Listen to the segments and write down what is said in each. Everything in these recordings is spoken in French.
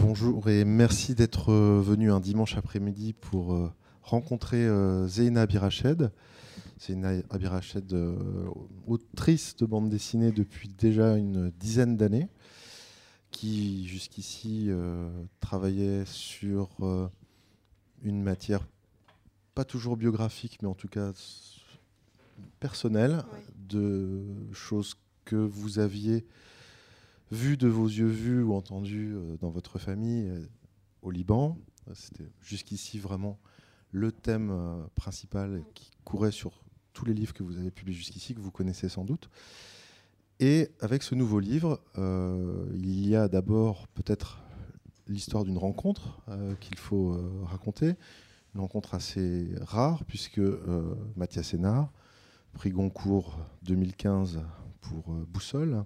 bonjour et merci d'être venu un dimanche après-midi pour euh, rencontrer euh, Zeina Abirached. Zeina Abirached, euh, autrice de bande dessinée depuis déjà une dizaine d'années, qui jusqu'ici travaillait sur une matière pas toujours biographique, mais en tout cas personnelle, de choses que vous aviez vu de vos yeux vus ou entendu euh, dans votre famille euh, au Liban. C'était jusqu'ici vraiment le thème euh, principal qui courait sur tous les livres que vous avez publiés jusqu'ici, que vous connaissez sans doute. Et avec ce nouveau livre, il y a d'abord peut-être l'histoire d'une rencontre qu'il faut raconter, une rencontre assez rare, puisque Mathias Sénard, prix Goncourt 2015 pour Boussole,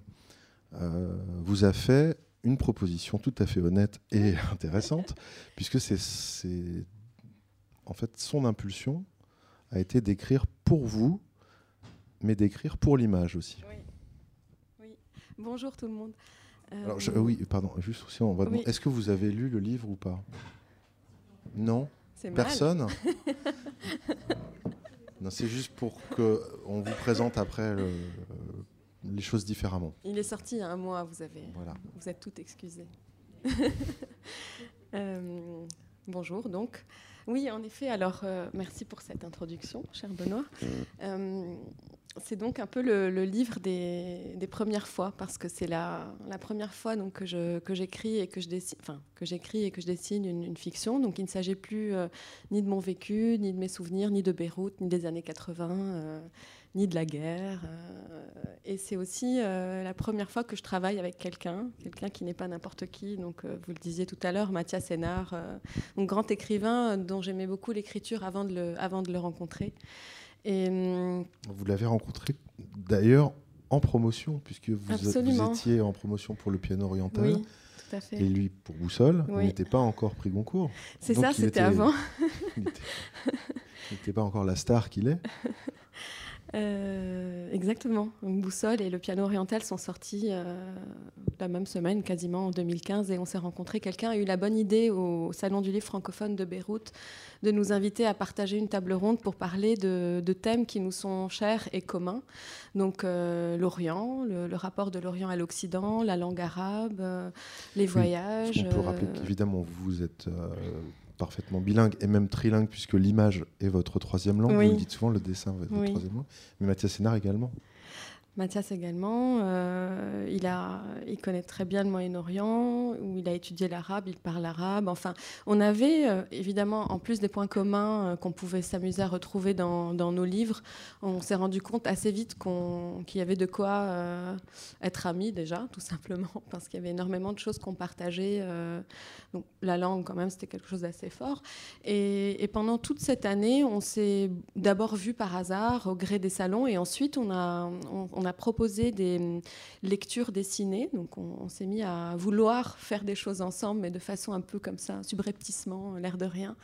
euh, vous a fait une proposition tout à fait honnête et intéressante, puisque c'est en fait son impulsion a été d'écrire pour vous, mais d'écrire pour l'image aussi. Oui. Bonjour tout le monde. Alors, oui, pardon, juste aussi, on va est-ce que vous avez lu le livre ou pas? Non? Personne? Non, c'est juste pour qu'on vous présente après le, les choses différemment. Il est sorti il y a un mois, vous, avez, voilà. vous êtes tout excusé. Euh, bonjour, donc. Oui, en effet, alors euh, merci pour cette introduction, cher Benoît. Euh, c'est donc un peu le, livre des, premières fois, parce que c'est la, première fois donc, que, j'écris et que je dessine, enfin, que j'écris et que je dessine une, fiction. Donc il ne s'agit plus ni de mon vécu, ni de mes souvenirs, ni de Beyrouth, ni des années 80 ni de la guerre. Euh, et c'est aussi euh, la première fois que je travaille avec quelqu'un, quelqu'un qui n'est pas n'importe qui. Donc, euh, vous le disiez tout à l'heure, Mathias Sénard, un grand écrivain dont j'aimais beaucoup l'écriture avant, de le, avant de le rencontrer. Et, vous l'avez rencontré d'ailleurs en promotion, puisque vous, vous, étiez en promotion pour le piano oriental. Oui. Tout à fait. Et lui pour Boussole, il n'était pas encore pris Goncourt. C'est ça, c'était avant. il n'était pas encore la star qu'il est. Euh, exactement. Boussole et le piano oriental sont sortis euh, la même semaine, quasiment en 2015, et on s'est rencontrés. Quelqu'un a eu la bonne idée au Salon du livre francophone de Beyrouth de nous inviter à partager une table ronde pour parler de, thèmes qui nous sont chers et communs. Donc euh, l'Orient, le, rapport de l'Orient à l'Occident, la langue arabe, les voyages. on peut rappeler qu'évidemment vous êtes parfaitement bilingue et même trilingue, puisque l'image est votre troisième langue. Vous le dites souvent, le dessin est votre troisième langue. Mais Mathias Sénard également. Mathias également, euh, il, connaît très bien le Moyen-Orient, où il a étudié l'arabe, il parle arabe. Enfin, on avait euh, évidemment, en plus des points communs euh, qu'on pouvait s'amuser à retrouver dans, nos livres, on s'est rendu compte assez vite qu'il y avait de quoi être amis déjà, tout simplement, parce qu'il y avait énormément de choses qu'on partageait. donc la langue, quand même, c'était quelque chose d'assez fort. Et, pendant toute cette année, on s'est d'abord vu par hasard au gré des salons, et ensuite on a, a proposé des hum, lectures dessinées. Donc, on, s'est mis à vouloir faire des choses ensemble, mais de façon un peu comme ça, subrepticement, l'air de rien.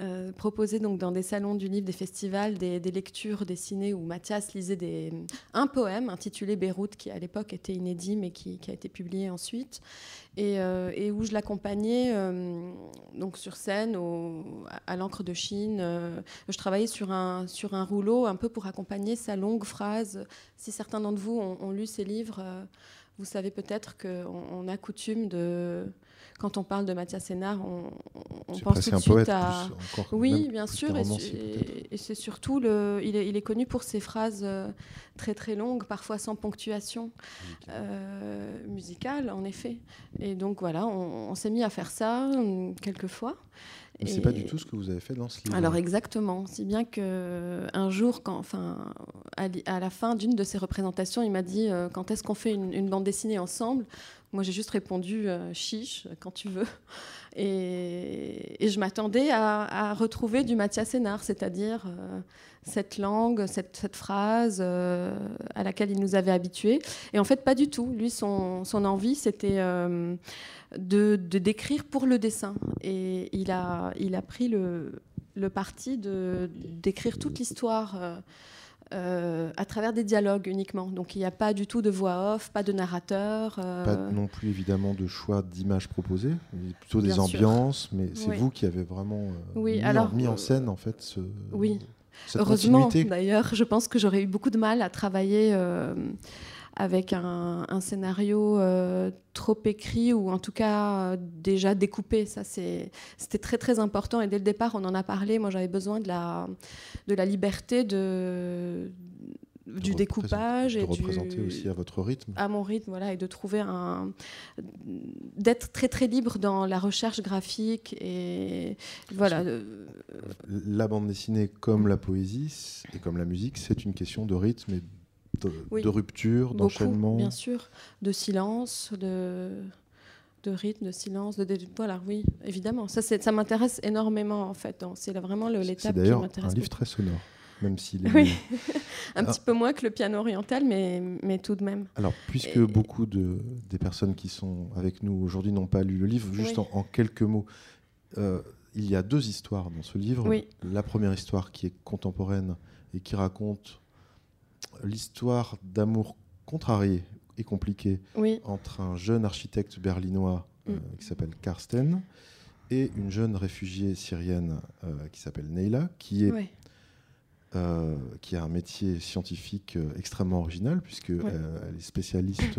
Euh, proposer donc dans des salons du livre, des festivals, des, lectures dessinées où Mathias lisait des, un poème intitulé Beyrouth, qui à l'époque était inédit, mais qui, a été publié ensuite, et, euh, où je l'accompagnais hum, donc sur scène à, l'encre de Chine. Euh, je travaillais sur un, sur un rouleau un peu pour accompagner sa longue phrase. Si certains d'entre vous ont, lu ces livres, vous savez peut-être qu'on a coutume de quand on parle de Mathias Sénard, on, pense tout de suite à. oui, bien sûr. Et, c'est surtout, le, il, est, connu pour ses phrases euh, très très longues, parfois sans ponctuation euh, musicale, en effet. Et donc voilà, on, s'est mis à faire ça euh, quelques fois. Mais c'est pas du tout ce que vous avez fait dans ce livre. Alors exactement, si bien que un jour, quand, enfin, à, la fin d'une de ses représentations, il m'a dit quand est-ce qu'on fait une, bande dessinée ensemble? Moi, j'ai juste répondu euh, chiche, quand tu veux. Et, je m'attendais à, retrouver du Mathias Sénard, c'est-à-dire euh, cette langue, cette, phrase euh, à laquelle il nous avait habitués. Et en fait, pas du tout. Lui, son, envie, c'était décrire pour le dessin. Et il a, il a pris le, le parti d'écrire toute l'histoire euh, à travers des dialogues uniquement. Donc il n'y a pas du tout de voix off, pas de narrateur. Euh, pas non plus évidemment de choix d'images proposées, plutôt des ambiances, mais c'est vous qui avez vraiment mis, alors, mis, en, scène en fait ce. Oui. Heureusement, d'ailleurs, je pense que j'aurais eu beaucoup de mal à travailler avec un, scénario euh, trop écrit ou en tout cas euh, déjà découpé. Ça, c'était très très important et dès le départ, on en a parlé. Moi, j'avais besoin de la, de la liberté de, du découpage de et représenter aussi à votre rythme à mon rythme voilà et de trouver un d'être très très libre dans la recherche graphique et voilà la bande dessinée comme la poésie et comme la musique c'est une question de rythme et de, rupture, d'enchaînement Bien sûr, de silence, de, de rythme, de silence, de, voilà, oui, évidemment. Ça, ça m'intéresse énormément en fait. C'est vraiment l'étape qui m'intéresse. C'est un livre très sonore. Même s'il est oui, un petit peu moins que le piano oriental, mais, mais tout de même. Alors, puisque beaucoup de, des personnes qui sont avec nous aujourd'hui n'ont pas lu le livre, juste en, quelques mots, euh, il y a deux histoires dans ce livre. La première histoire qui est contemporaine et qui raconte l'histoire d'amour contrarié et compliqué entre un jeune architecte berlinois mm. euh, qui s'appelle Karsten et une jeune réfugiée syrienne euh, qui s'appelle Neila, qui, est, euh, qui a un métier scientifique extrêmement original, puisqu'elle elle est spécialiste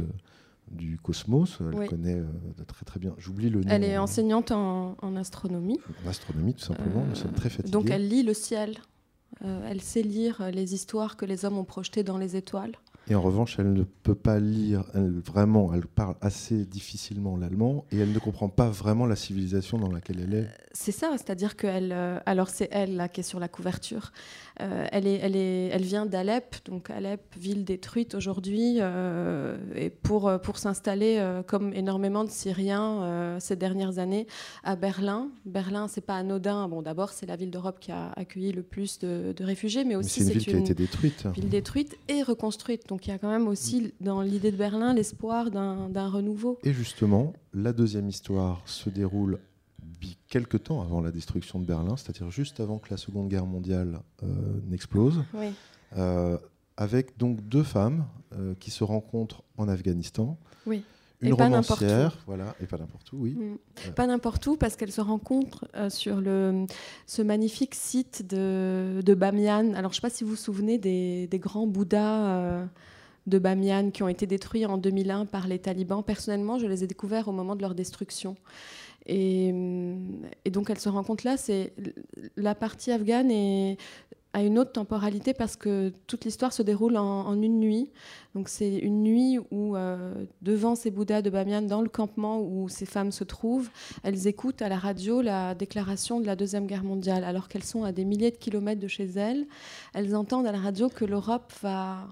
du cosmos, elle connaît très très bien. J'oublie le nom. Elle est enseignante en, astronomie. En astronomie, tout simplement. Nous sommes très fatigués. Donc elle lit le ciel. Euh, elle sait lire les histoires que les hommes ont projetées dans les étoiles. Et en revanche, elle ne peut pas lire, vraiment, elle parle assez difficilement l'allemand et elle ne comprend pas vraiment la civilisation dans laquelle elle est. C'est ça, c'est-à-dire qu'elle, euh, alors c'est elle là qui est sur la couverture. Euh, elle, est, elle, est, elle vient d'Alep, donc Alep, ville détruite aujourd'hui, euh, et pour, pour s'installer comme énormément de Syriens ces dernières années à Berlin. Berlin, c'est pas anodin. Bon, d'abord, c'est la ville d'Europe qui a accueilli le plus de, réfugiés, mais aussi c'est une ville qui a été détruite, ville détruite et reconstruite. Donc il y a quand même aussi dans l'idée de Berlin l'espoir d'un renouveau. Et justement, la deuxième histoire se déroule quelques temps avant la destruction de Berlin, c'est-à-dire juste avant que la Seconde Guerre mondiale euh, n'explose, euh, avec donc deux femmes euh, qui se rencontrent en Afghanistan. Oui. Une romancière, voilà, et pas n'importe où, oui. Mm. Pas n'importe où, parce qu'elles se rencontrent sur le, ce magnifique site de, de Bamiyan. Alors, je ne sais pas si vous vous souvenez des, des grands Bouddhas de Bamiyan qui ont été détruits en 2001 par les talibans. Personnellement, je les ai découverts au moment de leur destruction. Et, donc elle se rend compte là, c'est la partie afghane et a une autre temporalité parce que toute l'histoire se déroule en, une nuit. Donc c'est une nuit où, euh, devant ces Bouddhas de Bamiyan, dans le campement où ces femmes se trouvent, elles écoutent à la radio la déclaration de la Deuxième Guerre mondiale. Alors qu'elles sont à des milliers de kilomètres de chez elles, elles entendent à la radio que l'Europe va,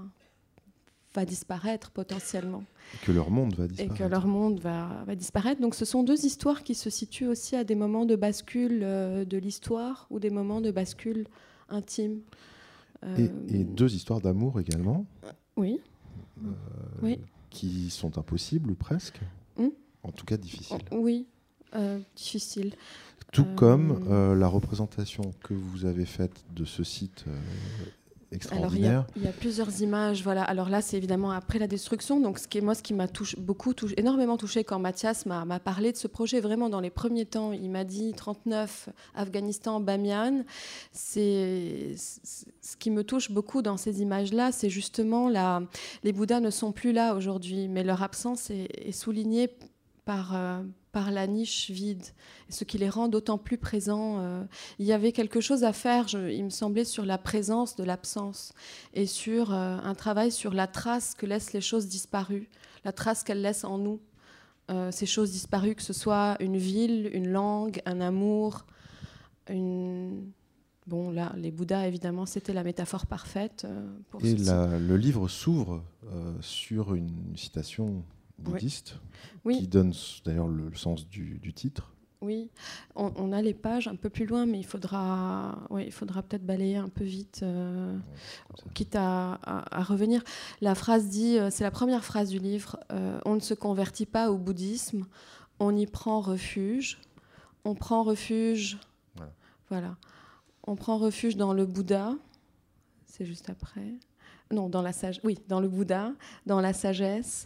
va disparaître potentiellement. Et que leur monde va disparaître. Et que leur monde va, va, disparaître. Donc ce sont deux histoires qui se situent aussi à des moments de bascule euh, de l'histoire ou des moments de bascule intime. Et, et, deux histoires d'amour également. Oui. Euh, oui. Qui sont impossibles ou presque. Hmm en tout cas difficiles. Oui, euh, difficiles. Tout comme la représentation que vous avez faite de ce site alors, il y, a, plusieurs images. Voilà. Alors là, c'est évidemment après la destruction. Donc, ce qui est, moi, ce qui m'a touché, beaucoup, énormément touché quand Mathias m'a parlé de ce projet, vraiment dans les premiers temps, il m'a dit 39, Afghanistan, Bamiyan. C'est ce qui me touche beaucoup dans ces images-là, c'est justement la, les Bouddhas ne sont plus là aujourd'hui, mais leur absence est, est soulignée par, euh, par la niche vide, ce qui les rend d'autant plus présents. Euh. il y avait quelque chose à faire, il me semblait, sur la présence de l'absence et sur euh, un travail sur la trace que laissent les choses disparues, la trace qu'elles laissent en nous, ces choses disparues, que ce soit une ville, une langue, un amour, une... Bon, là, les Bouddhas, évidemment, c'était la métaphore parfaite. pour Et le livre s'ouvre sur une citation bouddhiste, qui donne d'ailleurs le, sens du, titre. Oui, on, a les pages un peu plus loin, mais il faudra, il faudra peut-être balayer un peu vite, euh, quitte à, revenir. La phrase dit, euh, c'est la première phrase du livre, euh, on ne se convertit pas au bouddhisme, on y prend refuge. On prend refuge, voilà, on prend refuge dans le Bouddha, c'est juste après. Non, dans la sage, oui, dans le Bouddha, dans la sagesse,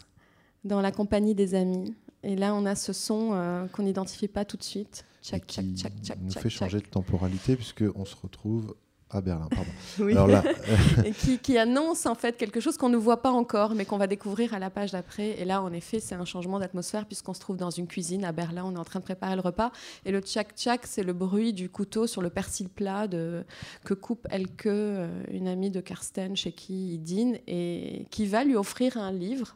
dans la compagnie des amis. Et là, on a ce son euh, qu'on n'identifie pas tout de suite. Tchac, tchac, tchac, tchac, nous fait changer de temporalité puisqu'on se retrouve à Berlin, pardon. oui. et qui, qui, annonce en fait quelque chose qu'on ne voit pas encore, mais qu'on va découvrir à la page d'après. Et là, en effet, c'est un changement d'atmosphère puisqu'on se trouve dans une cuisine à Berlin. On est en train de préparer le repas. Et le tchac tchac, c'est le bruit du couteau sur le persil plat de, que coupe Elke, euh, une amie de Karsten chez qui il dîne, et qui va lui offrir un livre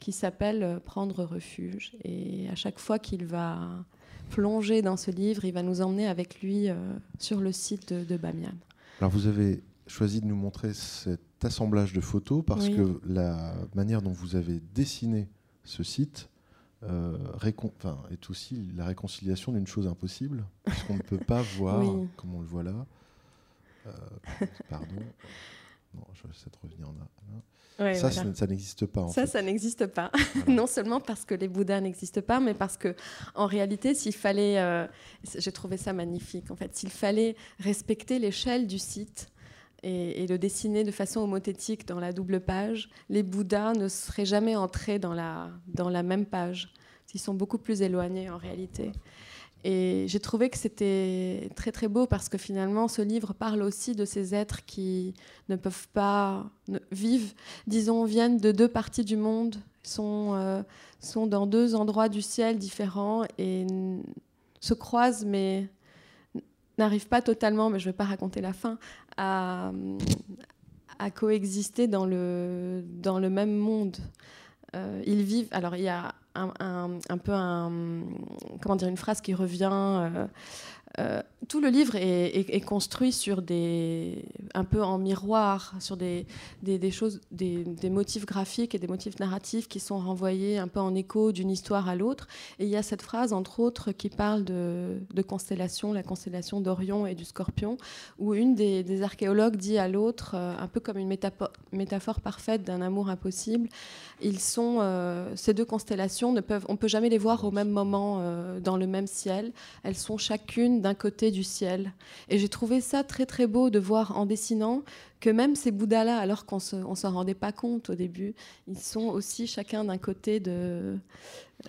qui s'appelle euh, Prendre refuge. Et à chaque fois qu'il va plonger dans ce livre, il va nous emmener avec lui euh, sur le site de, de Bamiyan. Alors vous avez choisi de nous montrer cet assemblage de photos parce que la manière dont vous avez dessiné ce site euh, est aussi la réconciliation d'une chose impossible, puisqu'on ne peut pas voir, comme on le voit là. Euh, pardon. Non, je vais essayer de revenir en ça, ça n'existe pas. En ça, ça n'existe pas. non seulement parce que les Bouddhas n'existent pas, mais parce que, en réalité, s'il fallait, euh, j'ai trouvé ça magnifique. En fait, s'il fallait respecter l'échelle du site et, le dessiner de façon homothétique dans la double page, les Bouddhas ne seraient jamais entrés dans la dans la même page. Ils sont beaucoup plus éloignés en réalité. Et j'ai trouvé que c'était très très beau parce que finalement ce livre parle aussi de ces êtres qui ne peuvent pas vivre, disons, viennent de deux parties du monde, sont, euh, sont dans deux endroits du ciel différents et se croisent mais n'arrivent pas totalement, mais je ne vais pas raconter la fin, à, coexister dans le, dans le même monde. Euh, ils vivent. Alors, il y a un, peu un, comment dire, une phrase qui revient. Euh, euh, tout le livre est, construit sur des, un peu en miroir, sur des, des, choses, des, motifs graphiques et des motifs narratifs qui sont renvoyés un peu en écho d'une histoire à l'autre. Et il y a cette phrase, entre autres, qui parle de, de constellation, la constellation d'Orion et du Scorpion, où une des, archéologues dit à l'autre, euh, un peu comme une métaphore, parfaite d'un amour impossible, ils sont, ces deux constellations ne peuvent, on peut jamais les voir au même moment dans le même ciel. Elles sont chacune d'un côté du ciel. Et j'ai trouvé ça très très beau de voir en dessinant que même ces Bouddhas-là, alors qu'on ne s'en rendait pas compte au début, ils sont aussi chacun d'un côté de,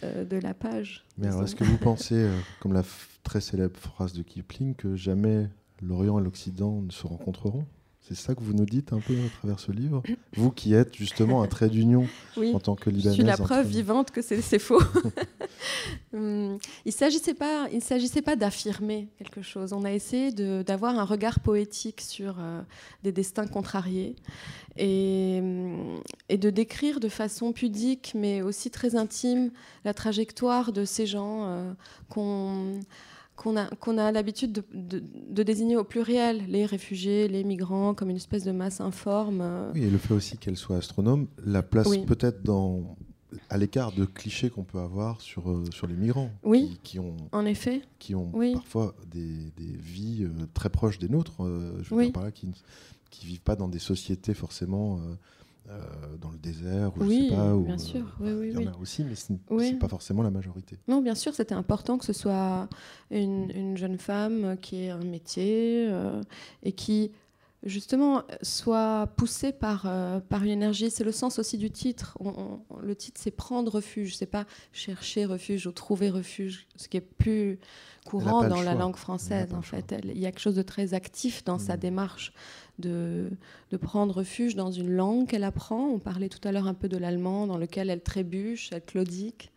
euh, de la page. Mais alors, est-ce que vous pensez, euh, comme la très célèbre phrase de Kipling, que jamais l'Orient et l'Occident ne se rencontreront? C'est ça que vous nous dites un peu à travers ce livre Vous qui êtes justement un trait d'union en tant que Libanaise. Je suis la preuve vivante que c'est faux. Hum, il ne s'agissait pas d'affirmer quelque chose. On a essayé d'avoir un regard poétique sur euh, des destins contrariés et, hum, et, de décrire de façon pudique mais aussi très intime la trajectoire de ces gens euh, qu'on qu'on a, qu'on a l'habitude de, désigner au pluriel les réfugiés, les migrants, comme une espèce de masse informe. Euh. Oui, et le fait aussi qu'elle soit astronome la place peut-être dans à l'écart de clichés qu'on peut avoir sur, euh, sur les migrants. Oui, qui, ont, en effet. Qui ont parfois des, des, vies euh, très proches des nôtres, je veux dire par là, qui ne vivent pas dans des sociétés forcément euh, dans le désert ou oui, je sais pas, bien sûr. Oui, oui, il y en a aussi, mais ce n'est pas forcément la majorité. Non, bien sûr, c'était important que ce soit une, une, jeune femme qui ait un métier euh, et qui justement soit poussée par, euh, par une énergie. C'est le sens aussi du titre. le titre, c'est prendre refuge, c'est pas chercher refuge ou trouver refuge, ce qui est plus courant dans la langue française en fait. il y a quelque chose de très actif dans sa mmh. démarche de, prendre refuge dans une langue qu'elle apprend. On parlait tout à l'heure un peu de l'allemand, dans lequel elle trébuche, elle claudique.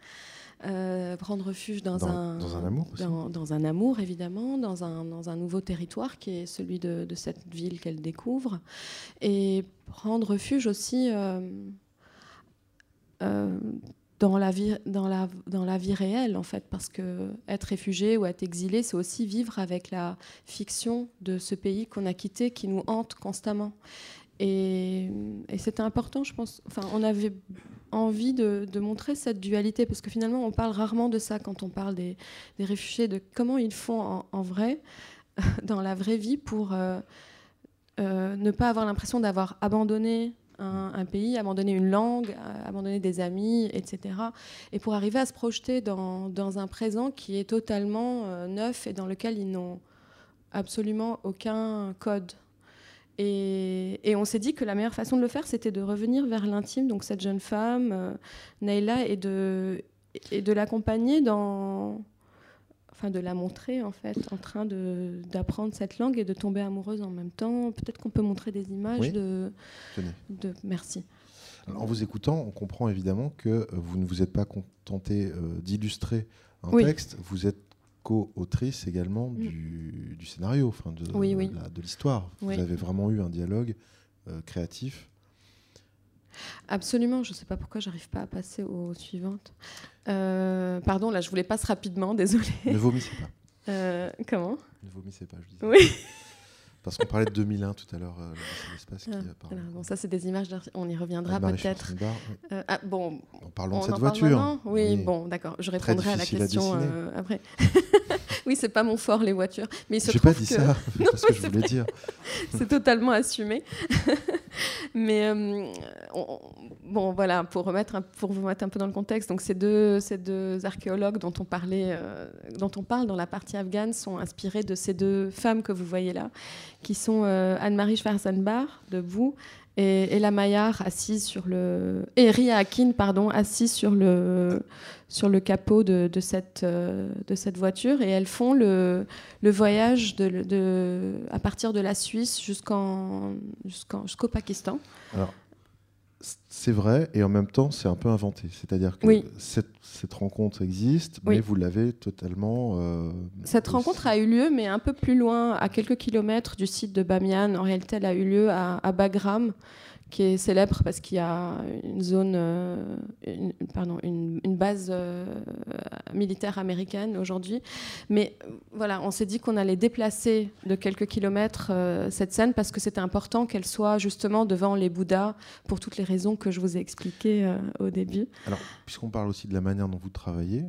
Euh, prendre refuge dans, un, dans un amour dans, un amour évidemment dans un, dans un nouveau territoire qui est celui de, cette ville qu'elle découvre et prendre refuge aussi euh, euh, dans la vie, dans la, dans la vie réelle, en fait, parce que être réfugié ou être exilé, c'est aussi vivre avec la fiction de ce pays qu'on a quitté, qui nous hante constamment. Et, c'était important, je pense. Enfin, on avait envie de, montrer cette dualité, parce que finalement, on parle rarement de ça quand on parle des, réfugiés, de comment ils font en, vrai, dans la vraie vie, pour euh, euh, ne pas avoir l'impression d'avoir abandonné un, pays, abandonner une langue, abandonner des amis, etc. Et pour arriver à se projeter dans, un présent qui est totalement euh, neuf et dans lequel ils n'ont absolument aucun code. Et, et on s'est dit que la meilleure façon de le faire, c'était de revenir vers l'intime, donc cette jeune femme, euh, Naïla, et de, et de l'accompagner dans. Enfin, de la montrer, en fait, en train de- d'apprendre cette langue et de tomber amoureuse en même temps. Peut-être qu'on peut montrer des images Oui. de, Tenez. de. Merci. Alors, en vous écoutant, on comprend évidemment que euh, vous ne vous êtes pas contenté euh, d'illustrer un Oui. texte, vous êtes co-autrice également du, du scénario, enfin de, Oui, oui. de la- de l'histoire. Oui. Vous avez vraiment eu un dialogue euh, créatif. Absolument, je ne sais pas pourquoi j'arrive pas à passer aux suivantes. Euh, pardon, là, je vous les passe rapidement, désolée. ne vomissez pas. Euh, comment? Ne vomissez pas, je disais. Oui. Parce qu'on parlait de 2001 tout à l'heure, euh, l'espace qui Ah, alors, bon, ça, c'est des images, on y reviendra peut-être. Euh, ah, bon, En parlant de cette voiture. oui, bon, d'accord. Je répondrai à la à question euh, après. oui, c'est pas mon fort, les voitures. Mais il se pas dit que ça, c'est pas ce que je voulais dire. c'est totalement assumé. Mais euh, voilà, pour, vous mettre un peu dans le contexte, donc ces deux, archéologues euh, dont on parle dans la partie afghane sont inspirés de ces deux femmes que vous voyez là, qui sont euh, Anne-Marie Schwarzenbach, debout, et Ella Maillard, assise sur le... Et Ria Akin, pardon, assise sur le, sur le capot de, de cette, euh, de cette voiture. Et elles font le, le voyage de, de- à partir de la Suisse jusqu'en, jusqu'au Pakistan. Alors, c'est vrai, et en même temps, c'est un peu inventé. C'est-à-dire que Oui. cette, cette rencontre existe, Oui. mais vous l'avez totalement. euh, Cette aussi- rencontre a eu lieu, mais un peu plus loin, à quelques kilomètres du site de Bamiyan. En réalité, elle a eu lieu à, à Bagram, qui est célèbre parce qu'il y a une zone, euh, une, pardon, une, une base euh, militaire américaine aujourd'hui. Mais euh, voilà, on s'est dit qu'on allait déplacer de quelques kilomètres euh, cette scène parce que c'était important qu'elle soit justement devant les Bouddhas pour toutes les raisons que je vous ai expliquées au début. Alors, puisqu'on parle aussi de la manière dont vous travaillez.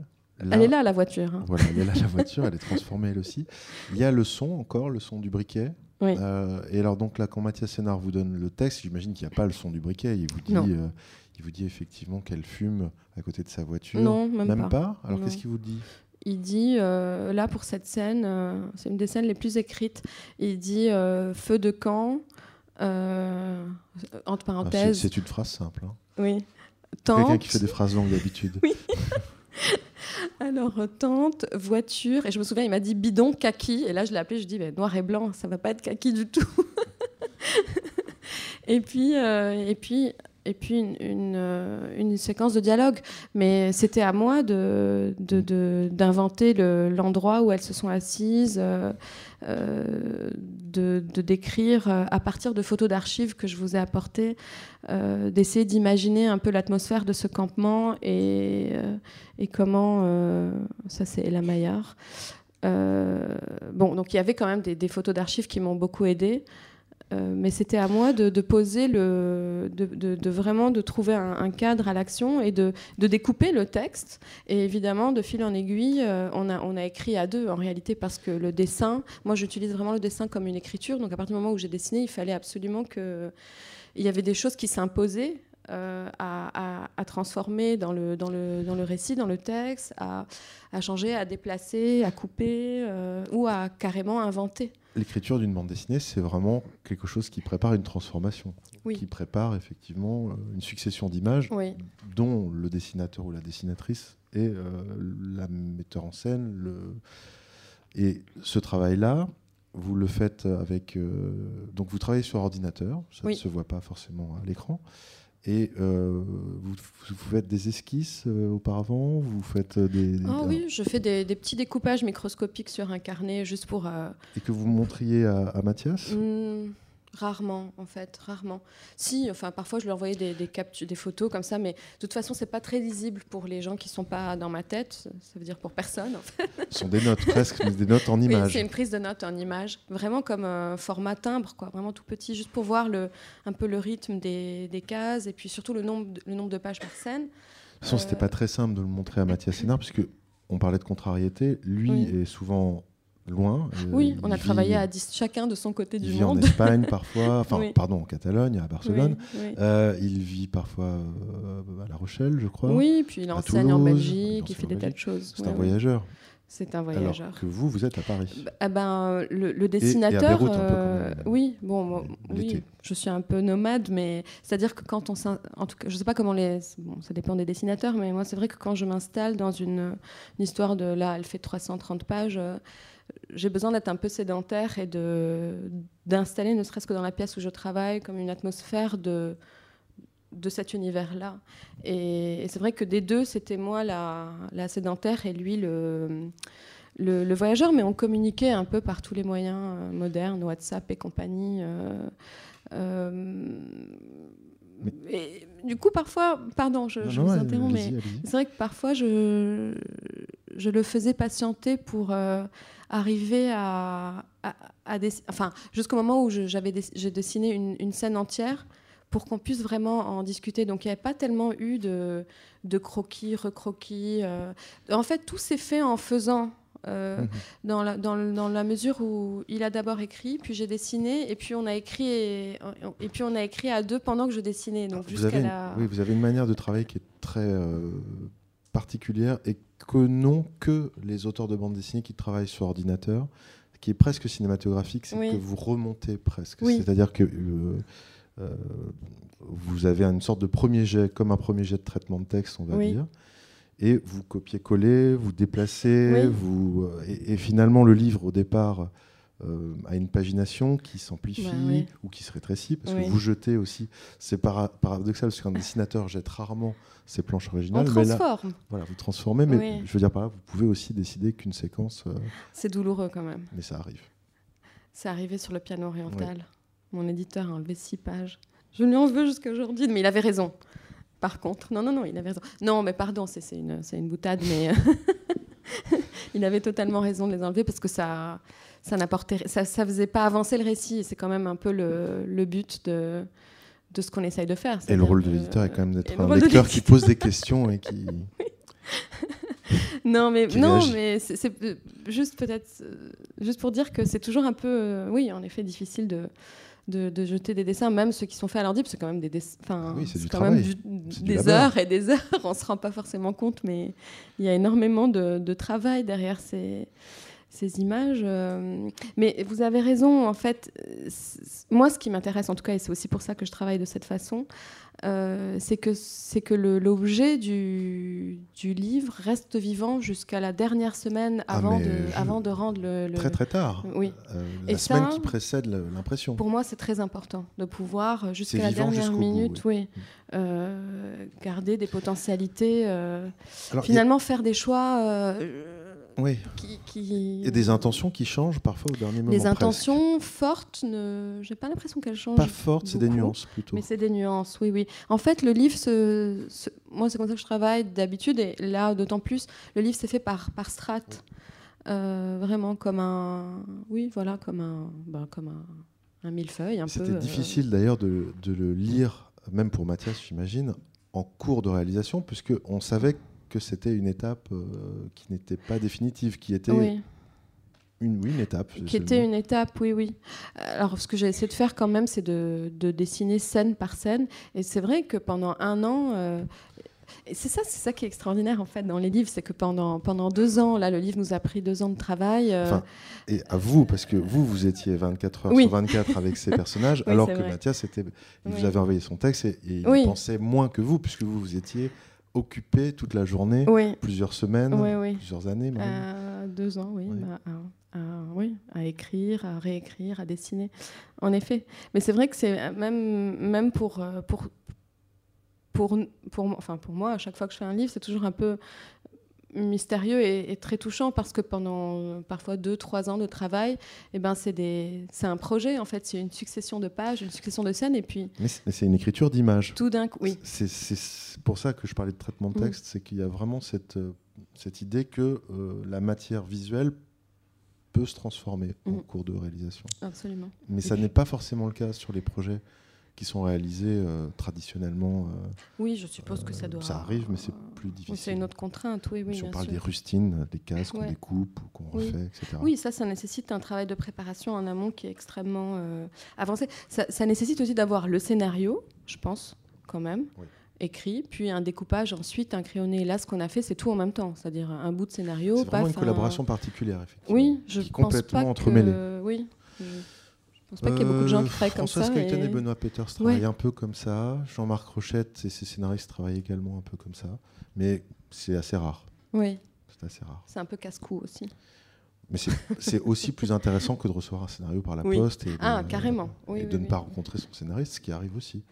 Elle est là, la voiture. hein. Voilà, elle est là, la voiture, elle est transformée elle aussi. Il y a le son encore, le son du briquet? Oui. Euh, et alors, donc là, quand Mathias Sénard vous donne le texte, j'imagine qu'il n'y a pas le son du briquet. Il vous dit, euh, il vous dit effectivement qu'elle fume à côté de sa voiture. Non, même, Même pas. pas, Alors, qu'est-ce qu'il vous dit? Il dit, euh, là pour cette scène, c'est une des scènes les plus écrites, il dit feu de camp, entre Ah, c'est- parenthèses, C'est une phrase simple. hein. oui, Quelqu'un qui fait des phrases longues d'habitude. alors euh, tente, voiture, et je me souviens, il m'a dit bidon, kaki, et là je l'ai appelé, je dis ben, noir et blanc, ça va pas être kaki du tout. et puis, euh, et puis, et puis euh, une séquence de dialogue. Mais c'était à moi de, d'inventer le- l'endroit où elles se sont assises, euh, euh, de, décrire à partir de photos d'archives que je vous ai apportées, d'essayer d'imaginer un peu l'atmosphère de ce campement et, et comment. ça, c'est Ella Maillard. Bon, donc il y avait quand même des, des photos d'archives qui m'ont beaucoup aidée. Euh, mais c'était à moi de, poser le, de, vraiment de trouver un, cadre à l'action et de, découper le texte. Et évidemment, de fil en aiguille, euh, on, a, on a écrit à deux en réalité parce que le dessin, moi j'utilise vraiment le dessin comme une écriture. Donc à partir du moment où j'ai dessiné, il fallait absolument que il y avait des choses qui s'imposaient. euh, à, transformer dans le, dans, le, dans le récit, dans le texte, à, changer, à déplacer, à couper ou à carrément inventer. L'écriture d'une bande dessinée, c'est vraiment quelque chose qui prépare une transformation, Oui. qui prépare effectivement euh, une succession d'images Oui. dont le dessinateur ou la dessinatrice est euh, la metteur en scène. Le... Et ce travail-là, vous le faites avec... euh, Donc vous travaillez sur ordinateur, ça Oui. ne se voit pas forcément à l'écran. Et euh, vous, vous faites des esquisses euh, auparavant? Vous faites euh, des... des- Ah oui, je fais des, des petits découpages microscopiques sur un carnet juste pour. euh, Et que vous montriez à, à Mathias? Hmm, rarement, en fait, rarement. Si, enfin, parfois je leur envoyais des, des, captu- des photos comme ça, mais de toute façon, c'est pas très lisible pour les gens qui sont pas dans ma tête. Ça veut dire pour personne, en fait. Ce sont des notes presque, mais des notes en Oui, images. c'est une prise de notes en image, vraiment comme un format timbre, quoi, vraiment tout petit, juste pour voir le, un peu le rythme des, des cases et puis surtout le nombre de, le nombre de pages par scène. De toute façon, c'était Euh, pas très simple de le montrer à Mathias Sénard, puisque on parlait de contrariété. Lui Oui. est souvent loin. euh, Oui, il on a vit- travaillé à dix- chacun de son côté Il du vit en monde. Espagne parfois, enfin, Oui. pardon, en Catalogne, à Barcelone. Oui, oui. Euh, il vit parfois euh, à La Rochelle, je crois. Oui, puis il enseigne en Toulouse, Belgique, il il fait en des tas de choses. C'est Ouais, un voyageur. C'est un voyageur. Alors que vous, vous êtes à Paris. Bah, ah ben, le, le dessinateur. Beyrouth, un peu euh, comme, oui, bon, moi, oui, je suis un peu nomade, mais c'est-à-dire que quand on, en tout cas, je sais pas comment les, bon, ça dépend des dessinateurs, mais moi, c'est vrai que quand je m'installe dans une, une histoire de là, elle fait 330 pages. J'ai besoin d'être un peu sédentaire et de d'installer, ne serait-ce que dans la pièce où je travaille, comme une atmosphère de de cet univers-là. Et, et c'est vrai que des deux, c'était moi la, la sédentaire et lui le, le, le voyageur, mais on communiquait un peu par tous les moyens euh, modernes, WhatsApp et compagnie. euh, euh, et du coup, parfois, pardon, je, Non, je non, vous interromps, mais c'est vrai que parfois, je, je le faisais patienter pour arriver à, à, à dess- enfin, jusqu'au moment où j'avais j'ai dessiné une, une scène entière pour qu'on puisse vraiment en discuter. Donc, il n'y avait pas tellement eu de, de croquis, recroquis. euh. En fait, tout s'est fait en faisant. euh, Mhm. dans, la, dans, le- dans la mesure où il a d'abord écrit, puis j'ai dessiné, et puis on a écrit et, et puis on a écrit à deux pendant que je dessinais. Donc Vous jusqu'à avez, une, la... oui, vous avez une manière de travailler qui est très euh, particulière et que n'ont que les auteurs de bande dessinée qui travaillent sur ordinateur, qui est presque cinématographique, c'est Oui. que vous remontez presque. Oui. C'est-à-dire que euh, euh, vous avez une sorte de premier jet, comme un premier jet de traitement de texte, on va Oui. dire. Et vous copiez-collez, vous déplacez, Oui. vous, euh, et, et finalement le livre au départ euh, a une pagination qui s'amplifie Bah ou qui se rétrécit, parce Oui. que vous jetez aussi c'est para- paradoxal parce qu'un dessinateur jette rarement ses planches On originales, mais là, voilà, vous transformez. Mais Oui. je veux dire par là, vous pouvez aussi décider qu'une séquence, euh, C'est douloureux quand même. mais ça arrive. C'est arrivé sur le piano oriental. Mon éditeur a enlevé six pages. Je lui en veux jusqu'à aujourd'hui, mais il avait raison. Par contre, non, non, non, il avait raison. Non, mais pardon, c'est c'est une, c'est une boutade, mais il avait totalement raison de les enlever parce que ça, ça n'apportait, ça, ça faisait pas avancer le récit. C'est quand même un peu le, le but de, de ce qu'on essaye de faire. Et le rôle de l'éditeur est quand même d'être un lecteur qui pose des questions et qui. Non, mais, qui non, réagit. mais c'est euh, juste peut-être euh, juste pour dire que c'est toujours un peu, euh, oui, en effet, difficile de, de, de jeter des dessins, même ceux qui sont faits à l'ordi, parce que c'est quand même des enfin, Oui, c'est du quand même travail. du des heures et des heures. On se rend pas forcément compte, mais il y a énormément de, de travail derrière ces ces images. euh, Mais vous avez raison, en fait. euh, Moi, ce qui m'intéresse, en tout cas, et c'est aussi pour ça que je travaille de cette façon, euh, c'est que, c'est que l'objet du, du livre reste vivant jusqu'à la dernière semaine Ah, avant, de, avant de rendre le. le- Très très tard. Oui. Euh, Et la semaine ça, qui précède l'impression. Pour moi, c'est très important de pouvoir, jusqu'à la dernière bout, minute, oui. oui, euh, garder des potentialités. Alors, a- finalement, faire des choix oui. qui. qui- Et des intentions qui changent parfois au dernier moment. Les presque. intentions fortes, ne... j'ai pas l'impression qu'elles changent. Pas fortes, c'est des nuances plutôt. Mais c'est des nuances, oui, oui. En fait, le livre, se, se- moi, c'est comme ça que je travaille d'habitude, et là, d'autant plus, le livre s'est fait par, par strates. Euh, vraiment comme un. Oui, voilà, comme un, ben, comme un, un millefeuille. C'était euh, difficile d'ailleurs de, de le lire, même pour Mathias, j'imagine, en cours de réalisation, puisque on savait que c'était une étape euh, qui n'était pas définitive, qui était Oui, une, oui, une étape. qui était une étape, oui, oui. Alors, ce que j'ai essayé de faire quand même, c'est de, de dessiner scène par scène. Et c'est vrai que pendant un an, euh, et c'est ça, c'est ça qui est extraordinaire en fait dans les livres, c'est que pendant, pendant deux ans, là, le livre nous a pris deux ans de travail. euh, Enfin, Et à vous, parce que vous, vous étiez 24 heures Oui. sur 24 avec ces personnages, Oui, alors que vrai. Mathias, était, il vous avait envoyé son texte et, et il pensait moins que vous, puisque vous, vous étiez occupé toute la journée, oui, plusieurs semaines, Oui, oui. plusieurs années. même. Euh, deux ans, oui, bah, à, à- oui, à écrire, à réécrire, à dessiner. En effet. Mais c'est vrai que c'est même, même pour, euh, pour, pour, pour, enfin pour moi, à chaque fois que je fais un livre, c'est toujours un peu mystérieux et, et très touchant parce que pendant euh, parfois deux, trois ans de travail, eh ben c'est des, c'est un projet en fait, c'est une succession de pages, une succession de scènes et puis Mais c'est une écriture d'image. tout d'un coup, oui, C'est c'est pour ça que je parlais de traitement de Mm. texte, c'est qu'il y a vraiment cette, euh, cette idée que euh, la matière visuelle peut se transformer en Mm. cours de réalisation. absolument. Mais Et ça puis- n'est pas forcément le cas sur les projets qui sont réalisés euh, traditionnellement. euh, Oui, je suppose que ça euh, doit. ça arrive, mais c'est plus difficile. c'est une autre contrainte, oui, oui, si on parle sûr. des rustines, des cases qu'on Ouais. découpe ou qu'on Oui. refait, etc. Oui, ça, ça nécessite un travail de préparation en amont qui est extrêmement avancé. Ça, ça nécessite aussi d'avoir le scénario, je pense, quand même. Oui. écrit, puis un découpage ensuite, un crayonné. Là, ce qu'on a fait, c'est tout en même temps, c'est-à-dire un bout de scénario. C'est vraiment une un- collaboration particulière, effectivement. Oui, je qui pense complètement pas entremêlée. que... Oui, je je pense pas qu'il y ait beaucoup de gens qui travaillent comme ça. Et- et... Benoît Peters travaillent un peu comme ça. Jean-Marc Rochette et ses scénaristes travaillent également un peu comme ça. Mais c'est assez rare. Oui, C'est assez rare. c'est un peu casse-cou aussi. Mais c'est- aussi plus intéressant que de recevoir un scénario par la Oui. poste et de, Ah, carrément. Oui, et oui, de ne oui. pas rencontrer son scénariste, ce qui arrive aussi.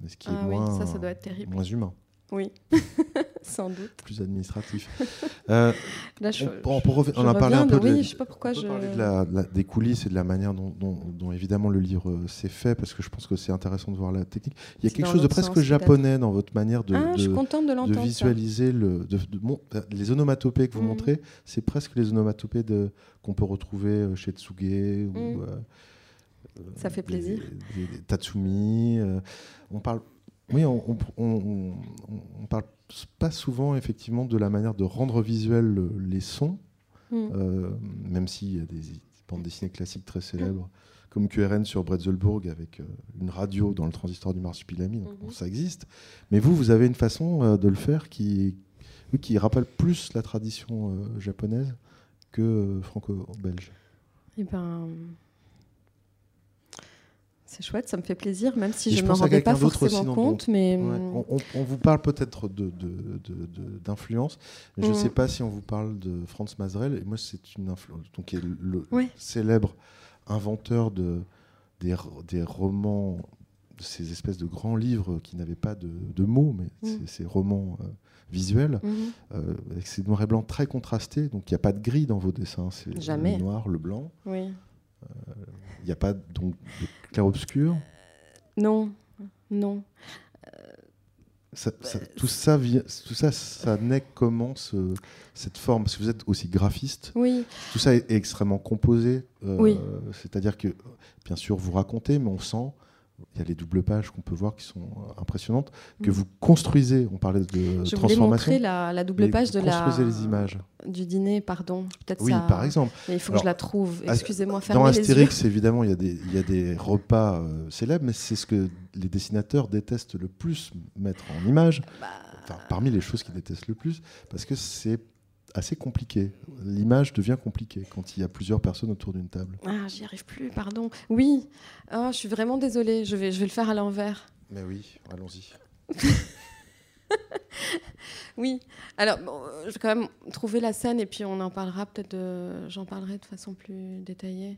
Mais ce qui Ah est oui, moins, ça, ça doit être terrible. moins humain, Oui, sans doute. plus administratif. Euh, Là, je, on, on je on a parlé un peu de- de, oui, la- je sais pas pourquoi on peut je- parler de la- de la- des coulisses et de la manière dont, dont- dont, évidemment le livre euh, s'est fait, parce que je pense que c'est intéressant de voir la technique. Il y a quelque chose de presque sens, japonais dans votre manière de, ah, de- visualiser le, les onomatopées que vous Mhm. montrez. C'est presque les onomatopées qu'on peut retrouver euh, chez Tsuge ou euh, Ça fait des- plaisir. des- des Tatsumi. euh, on parle. Oui, on, on parle pas souvent effectivement de la manière de rendre visuel le- les sons, Mm. euh, même s'il y a des bandes dessinées classiques très célèbres, comme QRN sur Bretzelburg avec euh, une radio dans le transistor du marsupilami, donc Mhm. ça existe. Mais vous, vous avez une façon euh, de le faire qui, rappelle plus la tradition japonaise que franco-belge. Eh ben, c'est chouette, ça me fait plaisir, même si Et je ne m'en rendais pas aussi forcément compte. Mais Ouais, hum, On, on- on vous parle peut-être de- de- de- de- d'influence, mais je ne Mhm. sais pas si on vous parle de Franz Mazrel. Et moi, c'est une influence, donc est le Ouais. célèbre inventeur de, des, des romans, de ces espèces de grands livres qui n'avaient pas de, de mots, mais c'est- ces romans euh, visuels, mhm. euh, avec ces noirs et blancs très contrastés. Donc il n'y a pas de gris dans vos dessins, c'est Jamais. le noir, le blanc. oui. Il n'y a pas donc de clair-obscur? Non, non. Ça- ça- tout, ça, tout ça, ça naît comment ce- cette forme? Parce que vous êtes aussi graphiste, Oui, tout ça est, est extrêmement composé. euh, Oui. C'est-à-dire que, bien sûr, vous racontez, mais on sent, il y a les doubles pages qu'on peut voir qui sont euh, impressionnantes, que Mm. vous construisez. On parlait de je transformation. montrer la, la double page de la, les images. du dîner, pardon. Peut-être Oui, ça- par exemple. Mais il faut Alors, que je la trouve. Excusez-moi, Dans. Astérix, évidemment, il y, a des, il y a des repas euh, célèbres, mais c'est ce que les dessinateurs détestent le plus mettre en image. Bah, Enfin, parmi les choses qu'ils détestent le plus, parce que c'est assez compliqué. L'image devient compliquée quand il y a plusieurs personnes autour d'une table. Ah, j'y arrive plus, pardon. Oui, Ah, je suis vraiment désolée. Je vais, je vais le faire à l'envers. Mais oui, allons-y. Oui. Alors, bon, je vais quand même trouver la scène et puis on en parlera peut-être. de- J'en parlerai de façon plus détaillée.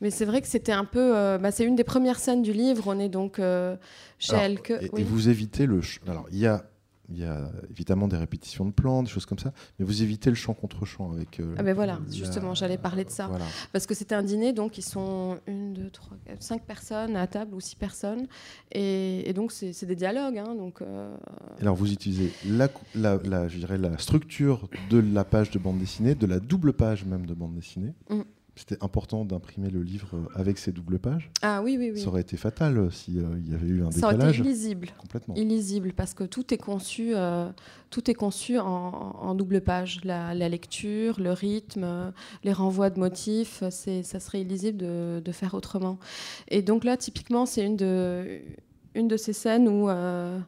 Mais c'est vrai que c'était un peu. euh, bah, c'est une des premières scènes du livre. On est donc euh, chez Alors, Elke. et, oui. et vous évitez le. ch- Alors, il y a, il y a évidemment des répétitions de plans, des choses comme ça, mais vous évitez le chant contre chant avec. euh, Ah ben voilà, la- justement, j'allais parler de ça. Voilà. Parce que c'était un dîner, donc ils sont une, deux, trois, quatre, cinq personnes à table ou six personnes. Et, et donc c'est des dialogues. hein, donc, euh, Alors, vous utilisez la, cou- la, la- je dirais la structure de la page de bande dessinée, de la double page même de bande dessinée. Mm. C'était important d'imprimer le livre avec ces doubles pages. Ah oui, oui, oui. Ça aurait été fatal s'il y avait eu un Ça aurait décalage. été illisible. Complètement. illisible parce que tout est conçu, euh, tout est conçu en, en double page. La, la lecture, le rythme, euh, les renvois de motifs, ça serait illisible de, de faire autrement. Et donc là, typiquement, c'est une de, une de ces scènes où euh,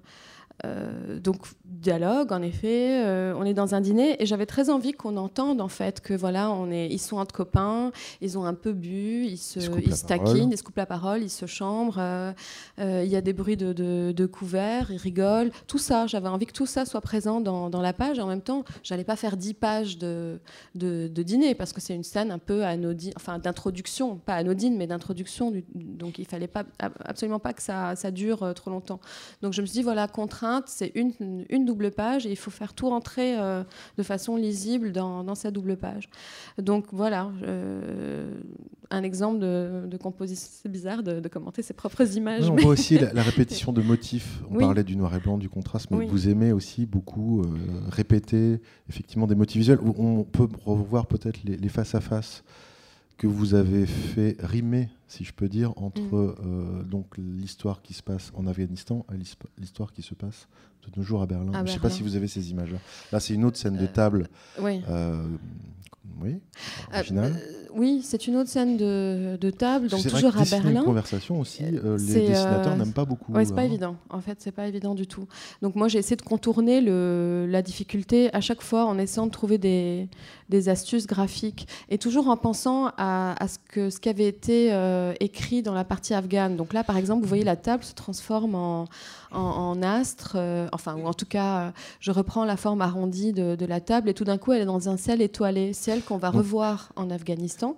euh, donc dialogue en effet euh, on est dans un dîner et j'avais très envie qu'on entende en fait que voilà on est ils sont entre copains ils ont un peu bu ils se Ils se ils parole. taquinent ils se coupent la parole ils se chambrent euh, euh, il y a des bruits de, de, de couverts ils rigolent. Tout ça j'avais envie que tout ça soit présent dans, dans la page. Et en même temps j'allais pas faire dix pages de, de, de dîner parce que c'est une scène un peu anodine enfin d'introduction pas anodine mais d'introduction du- donc il fallait pas absolument pas que ça, ça dure trop longtemps. Donc je me suis dit, voilà, contrainte, c'est une, une double page et il faut faire tout rentrer euh, de façon lisible dans, dans cette double page. Donc voilà, un exemple de, de composition. C'est bizarre de, de commenter ses propres images. On voit aussi la, la répétition de motifs. On Oui. parlait du noir et blanc, du contraste, mais Oui. vous aimez aussi beaucoup euh, répéter effectivement des motifs visuels. Où On peut revoir peut-être les, les face-à-face que vous avez fait rimer, si je peux dire, entre Mm. euh, donc l'histoire qui se passe en Afghanistan et l'histoire qui se passe de nos jours à Berlin. À je ne sais pas si vous avez ces images-là. Là, c'est une autre scène de Euh, table. oui. Oui, Euh, originale. euh, oui, c'est une autre scène de, de table, donc C'est vrai toujours que à Berlin. une conversation aussi, euh, les dessinateurs euh, n'aiment pas beaucoup. Ouais, c'est pas hein. évident. En fait, c'est pas évident du tout. Donc moi, j'ai essayé de contourner le, la difficulté à chaque fois en essayant de trouver des, des astuces graphiques et toujours en pensant à, à ce que ce qui avait été écrit dans la partie afghane. Donc là, par exemple, vous voyez la table se transforme en, en, en astre, euh, enfin ou en tout cas, euh, je reprends la forme arrondie de, de la table et tout d'un coup, elle est dans un ciel étoilé, ciel qu'on va revoir en Afghanistan.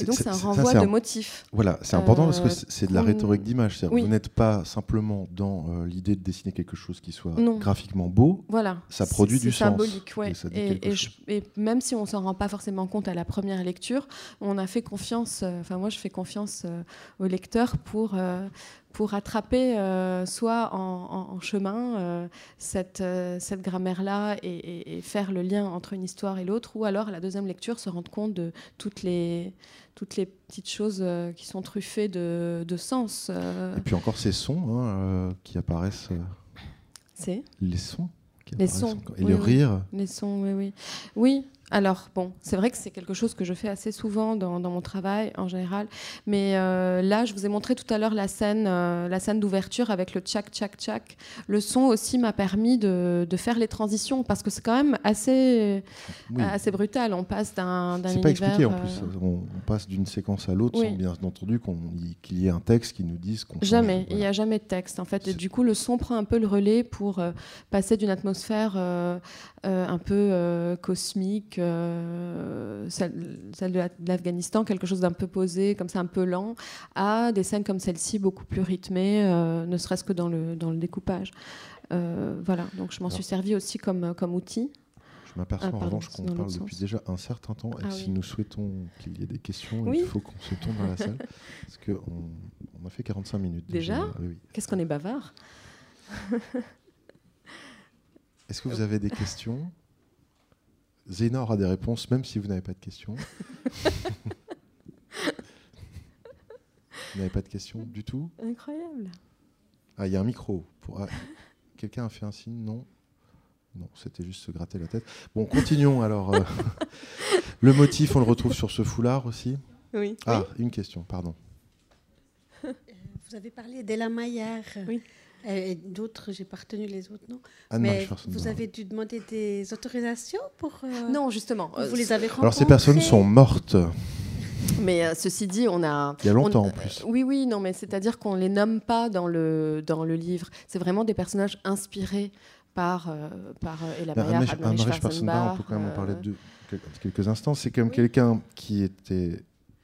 Et donc c'est un renvoi de un- motifs. Voilà, c'est important parce que Euh, c'est de la rhétorique d'image. C'est-à-dire Oui. Vous n'êtes pas simplement dans l'idée de dessiner quelque chose qui soit Non. graphiquement beau. Voilà. Ça produit du c'est sens. symbolique, ouais. Et je- même si on s'en rend pas forcément compte à la première lecture, on a fait confiance. Enfin, moi, je fais confiance euh, au lecteur pour euh, pour attraper euh, soit en, en- en chemin euh, cette euh, cette grammaire-là et, et- et faire le lien entre une histoire et l'autre, ou alors à la deuxième lecture se rendre compte de toutes les toutes les petites choses qui sont truffées de, de sens. Et puis encore ces sons hein, qui apparaissent, c'est les sons. Qui Les apparaissent sons, encore. Et oui, le oui. rire. Les sons, oui, oui. Oui, alors, bon, c'est vrai que c'est quelque chose que je fais assez souvent dans, dans mon travail en général. Mais euh, là, je vous ai montré tout à l'heure la scène, euh, la scène d'ouverture avec le tchac, tchac, tchac. Le son aussi m'a permis de, de faire les transitions parce que c'est quand même assez, Oui. assez brutal. On passe d'un d'un C'est pas univers. expliqué en euh, plus. On, on passe d'une séquence à l'autre Oui. sans bien entendu qu'il y ait un texte qui nous dise qu'on. Jamais, il n'y Voilà. a jamais de texte en fait. Et du coup, le son prend un peu le relais pour euh, passer d'une atmosphère euh, un peu euh, cosmique, euh, celle, celle de la- de l'Afghanistan, quelque chose d'un peu posé, comme ça un peu lent, à des scènes comme celle-ci, beaucoup plus rythmées, ne serait-ce que dans le, dans le découpage. Voilà, donc je m'en suis servi aussi comme, comme outil. Je m'aperçois Ah, en revanche qu'on parle depuis sens. déjà un certain temps et Ah si oui. nous souhaitons qu'il y ait des questions, Oui. il faut qu'on se tourne dans la salle. Parce qu'on on a fait 45 minutes. Déjà oui. Qu'est-ce qu'on est bavard Est-ce que vous avez des questions? Zéna aura des réponses même si vous n'avez pas de questions. vous n'avez pas de questions du tout? Incroyable. Ah, il y a un micro. Pour... ah, Quelqu'un a fait un signe? Non Non, c'était juste se gratter la tête. Bon, continuons alors. euh, le motif, on le retrouve sur ce foulard aussi? Oui. Ah, une question, pardon. Vous avez parlé d'Ella Maillard. Oui. Euh, Et d'autres, j'ai pas retenu les autres noms. Anne-Marie Mais vous avez dû demander des autorisations pour. euh, Non, justement. euh, Vous les avez rencontrés Alors ces personnes sont mortes Mais euh, ceci dit, on a. il y a longtemps on- en plus. Oui, oui, non, mais c'est-à-dire qu'on les nomme pas dans le, dans le livre. C'est vraiment des personnages inspirés par, euh, par euh, Ella Ben, Schwarzenbach, on peut quand même en euh, parler de quel- quelques instants. C'est quand même Oui. quelqu'un qui était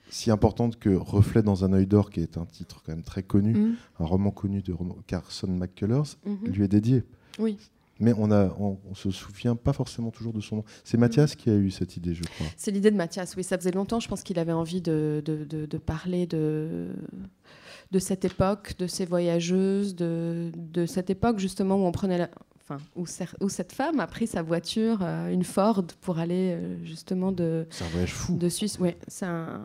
si importante que Reflet dans un œil d'or, qui est un titre quand même très connu, Mhm, un roman connu de Carson McCullers, mhm. lui est dédié. Oui. Mais on a, on, on se souvient pas forcément toujours de son nom. C'est Mathias qui a eu cette idée, je crois. C'est l'idée de Mathias, oui, ça faisait longtemps, je pense qu'il avait envie de, de, de- de parler de, de cette époque, de ces voyageuses, de, de cette époque justement où on prenait la... Enfin, où, cette femme a pris sa voiture, euh, une Ford, pour aller euh, justement de, C'est un voyage fou. de Suisse. Oui, c'est un,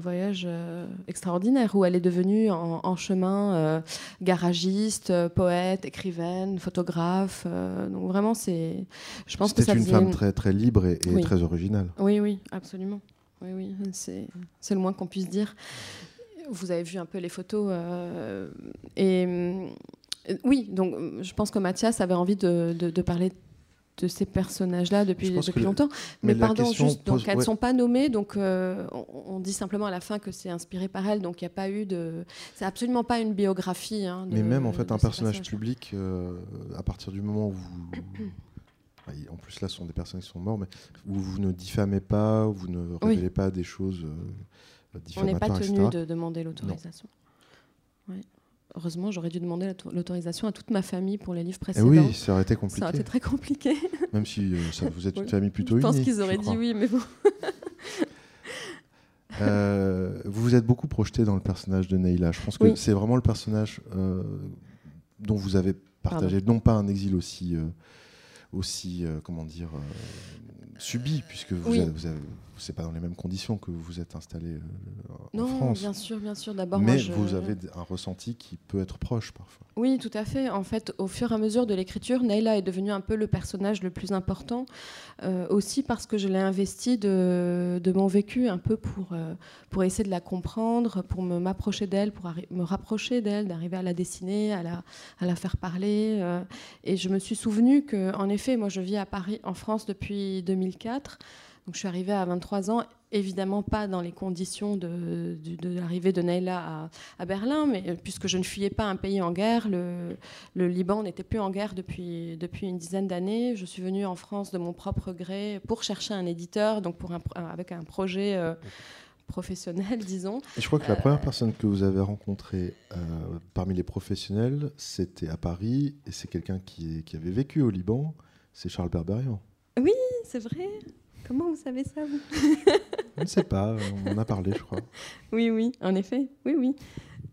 voyage euh, extraordinaire où elle est devenue en, en chemin garagiste, poète, écrivaine, photographe. donc vraiment, c'est. Je pense que C'était ça une femme très, très libre et, et Oui. très originale. oui, oui, absolument. Oui, oui, c'est c'est le moins qu'on puisse dire. Vous avez vu un peu les photos. et euh, oui, donc euh, je pense que Mathias avait envie de, de- de parler de ces personnages-là depuis, depuis longtemps. mais pardon, juste, donc elles ne ouais. sont pas nommées, donc euh, on, on dit simplement à la fin que c'est inspiré par elles, donc il n'y a pas eu de. C'est absolument pas une biographie. hein, de- Mais même en fait, un personnage public, euh, à partir du moment où vous. Ah, En plus, là, ce sont des personnes qui sont mortes, mais où vous ne diffamez pas, où vous ne Oui. révélez pas des choses euh, On n'est pas diffamatoires, tenu etc. de demander l'autorisation. Ouais. Heureusement, j'aurais dû demander l'auto- l'autorisation à toute ma famille pour les livres Eh précédents. oui, ça aurait été ça compliqué. aurait été très compliqué. Même si euh, ça, vous êtes une famille plutôt Je pense unie, qu'ils auraient dit oui, mais bon. Euh, vous vous êtes beaucoup projeté dans le personnage de Neila. Je pense que Oui. c'est vraiment le personnage euh, dont vous avez partagé non pas un exil aussi, aussi comment dire, subi, puisque vous, Oui. avez- vous avez- c'est pas dans les mêmes conditions que vous êtes installé en non, France. bien sûr, bien sûr. D'abord, Mais je- vous avez un ressenti qui peut être proche parfois. Oui, tout à fait. En fait, au fur et à mesure de l'écriture, Neila est devenue un peu le personnage le plus important, euh, aussi parce que je l'ai investi de, de mon vécu un peu pour, euh, pour essayer de la comprendre, pour me m'approcher d'elle, pour me rapprocher d'elle, d'arriver à la dessiner, à la, à la faire parler. euh. et je me suis souvenu que, en effet, moi, je vis à Paris, en France, depuis 2004. Donc, je suis arrivée à 23 ans, évidemment pas dans les conditions de, de, de l'arrivée de Neila à, à Berlin, mais euh, puisque je ne fuyais pas un pays en guerre, le, le Liban n'était plus en guerre depuis, depuis une dizaine d'années. Je suis venue en France de mon propre gré pour chercher un éditeur, donc pour un, pro- avec un projet euh, professionnel, disons. Et je crois que la première personne que vous avez rencontrée euh, parmi les professionnels, c'était à Paris, et c'est quelqu'un qui, avait vécu au Liban, c'est Charles Berberian. C'est vrai Comment vous savez ça, vous Je ne sais pas, on en a parlé, je crois. Oui, oui, en effet. Oui, oui.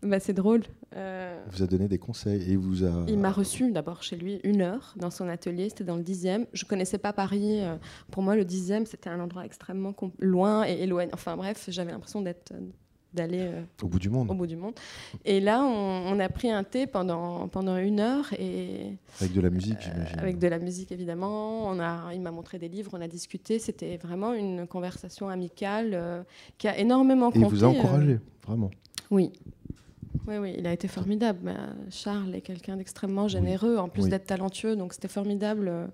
Bah, c'est drôle. Euh, Il vous a donné des conseils et vous a. Il m'a reçu d'abord chez lui une heure dans son atelier, c'était dans le 10e. Je connaissais pas Paris. euh, Pour moi, le 10e, c'était un endroit extrêmement loin et éloigné. Enfin bref, j'avais l'impression d'être d'aller euh, Au bout du monde, au bout du monde. Et là, on, on a pris un thé pendant, pendant une heure et avec de la musique, euh, j'imagine. avec de la musique évidemment. On a, il m'a montré des livres, on a discuté. C'était vraiment une conversation amicale euh, qui a énormément Et il compté. vous a euh, encouragé, vraiment. oui. Oui, oui, il a été formidable. Euh, Charles est quelqu'un d'extrêmement généreux, en plus Oui. d'être talentueux, donc c'était formidable euh,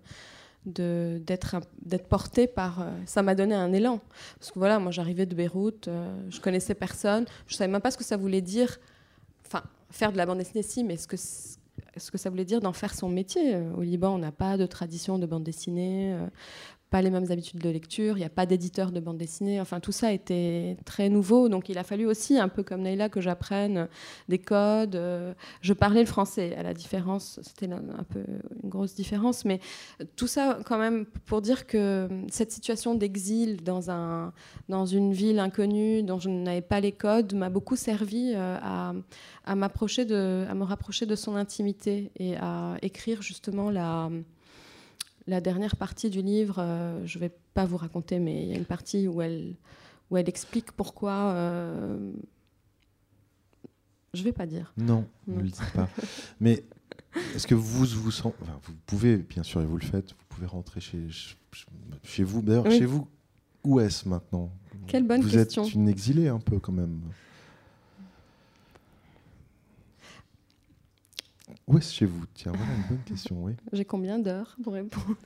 d'être porté par. euh, ça m'a donné un élan. Parce que voilà, moi j'arrivais de Beyrouth, euh, je connaissais personne, je savais même pas ce que ça voulait dire. Enfin, faire de la bande dessinée, si, mais ce que, ce que ça voulait dire d'en faire son métier. Euh, Au Liban, on n'a pas de tradition de bande dessinée. Pas les mêmes habitudes de lecture, il n'y a pas d'éditeur de bande dessinée, enfin tout ça était très nouveau, donc il a fallu aussi, un peu comme Neila, que j'apprenne des codes. euh, je parlais le français, à la différence, c'était un peu une grosse différence, mais tout ça quand même pour dire que cette situation d'exil dans, un, dans une ville inconnue dont je n'avais pas les codes m'a beaucoup servi euh, à m'approcher de, à me rapprocher de son intimité et à écrire justement la la dernière partie du livre, euh, je ne vais pas vous raconter, mais il y a une partie où elle, où elle explique pourquoi. euh, je ne vais pas dire. Non, ne le dites pas. Mais est-ce que vous vous sentez. enfin, vous pouvez, bien sûr, et vous le faites, vous pouvez rentrer chez, chez vous. D'ailleurs, Oui. chez vous, où est-ce maintenant? Quelle bonne vous question. êtes une exilée un peu quand même. Où est-ce chez vous? Tiens, voilà une bonne question, oui. J'ai combien d'heures pour répondre?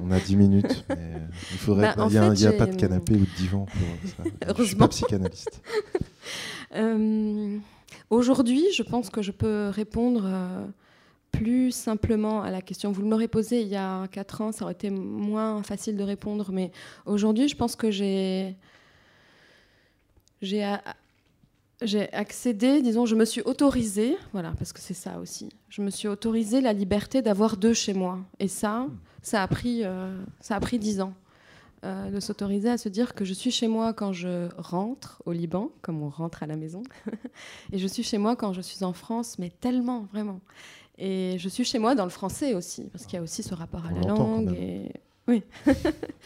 On a 10 minutes, mais il faudrait. Bah, il n'y a, y pas de canapé ou de divan pour ça. Je suis Heureusement. pas psychanalyste. Euh, Aujourd'hui, je pense que je peux répondre euh, plus simplement à la question. Vous m'aurez posée il y a 4 ans, ça aurait été moins facile de répondre, mais aujourd'hui, je pense que j'ai j'ai j'ai accédé, disons, je me suis autorisée, voilà, parce que c'est ça aussi. Je me suis autorisée la liberté d'avoir deux chez moi, et ça, ça a pris euh, ça a pris 10 ans. euh, de s'autoriser à se dire que je suis chez moi quand je rentre au Liban, comme on rentre à la maison, et je suis chez moi quand je suis en France, mais tellement, vraiment. Et je suis chez moi dans le français aussi, parce qu'il y a aussi ce rapport à la langue. Et... Oui,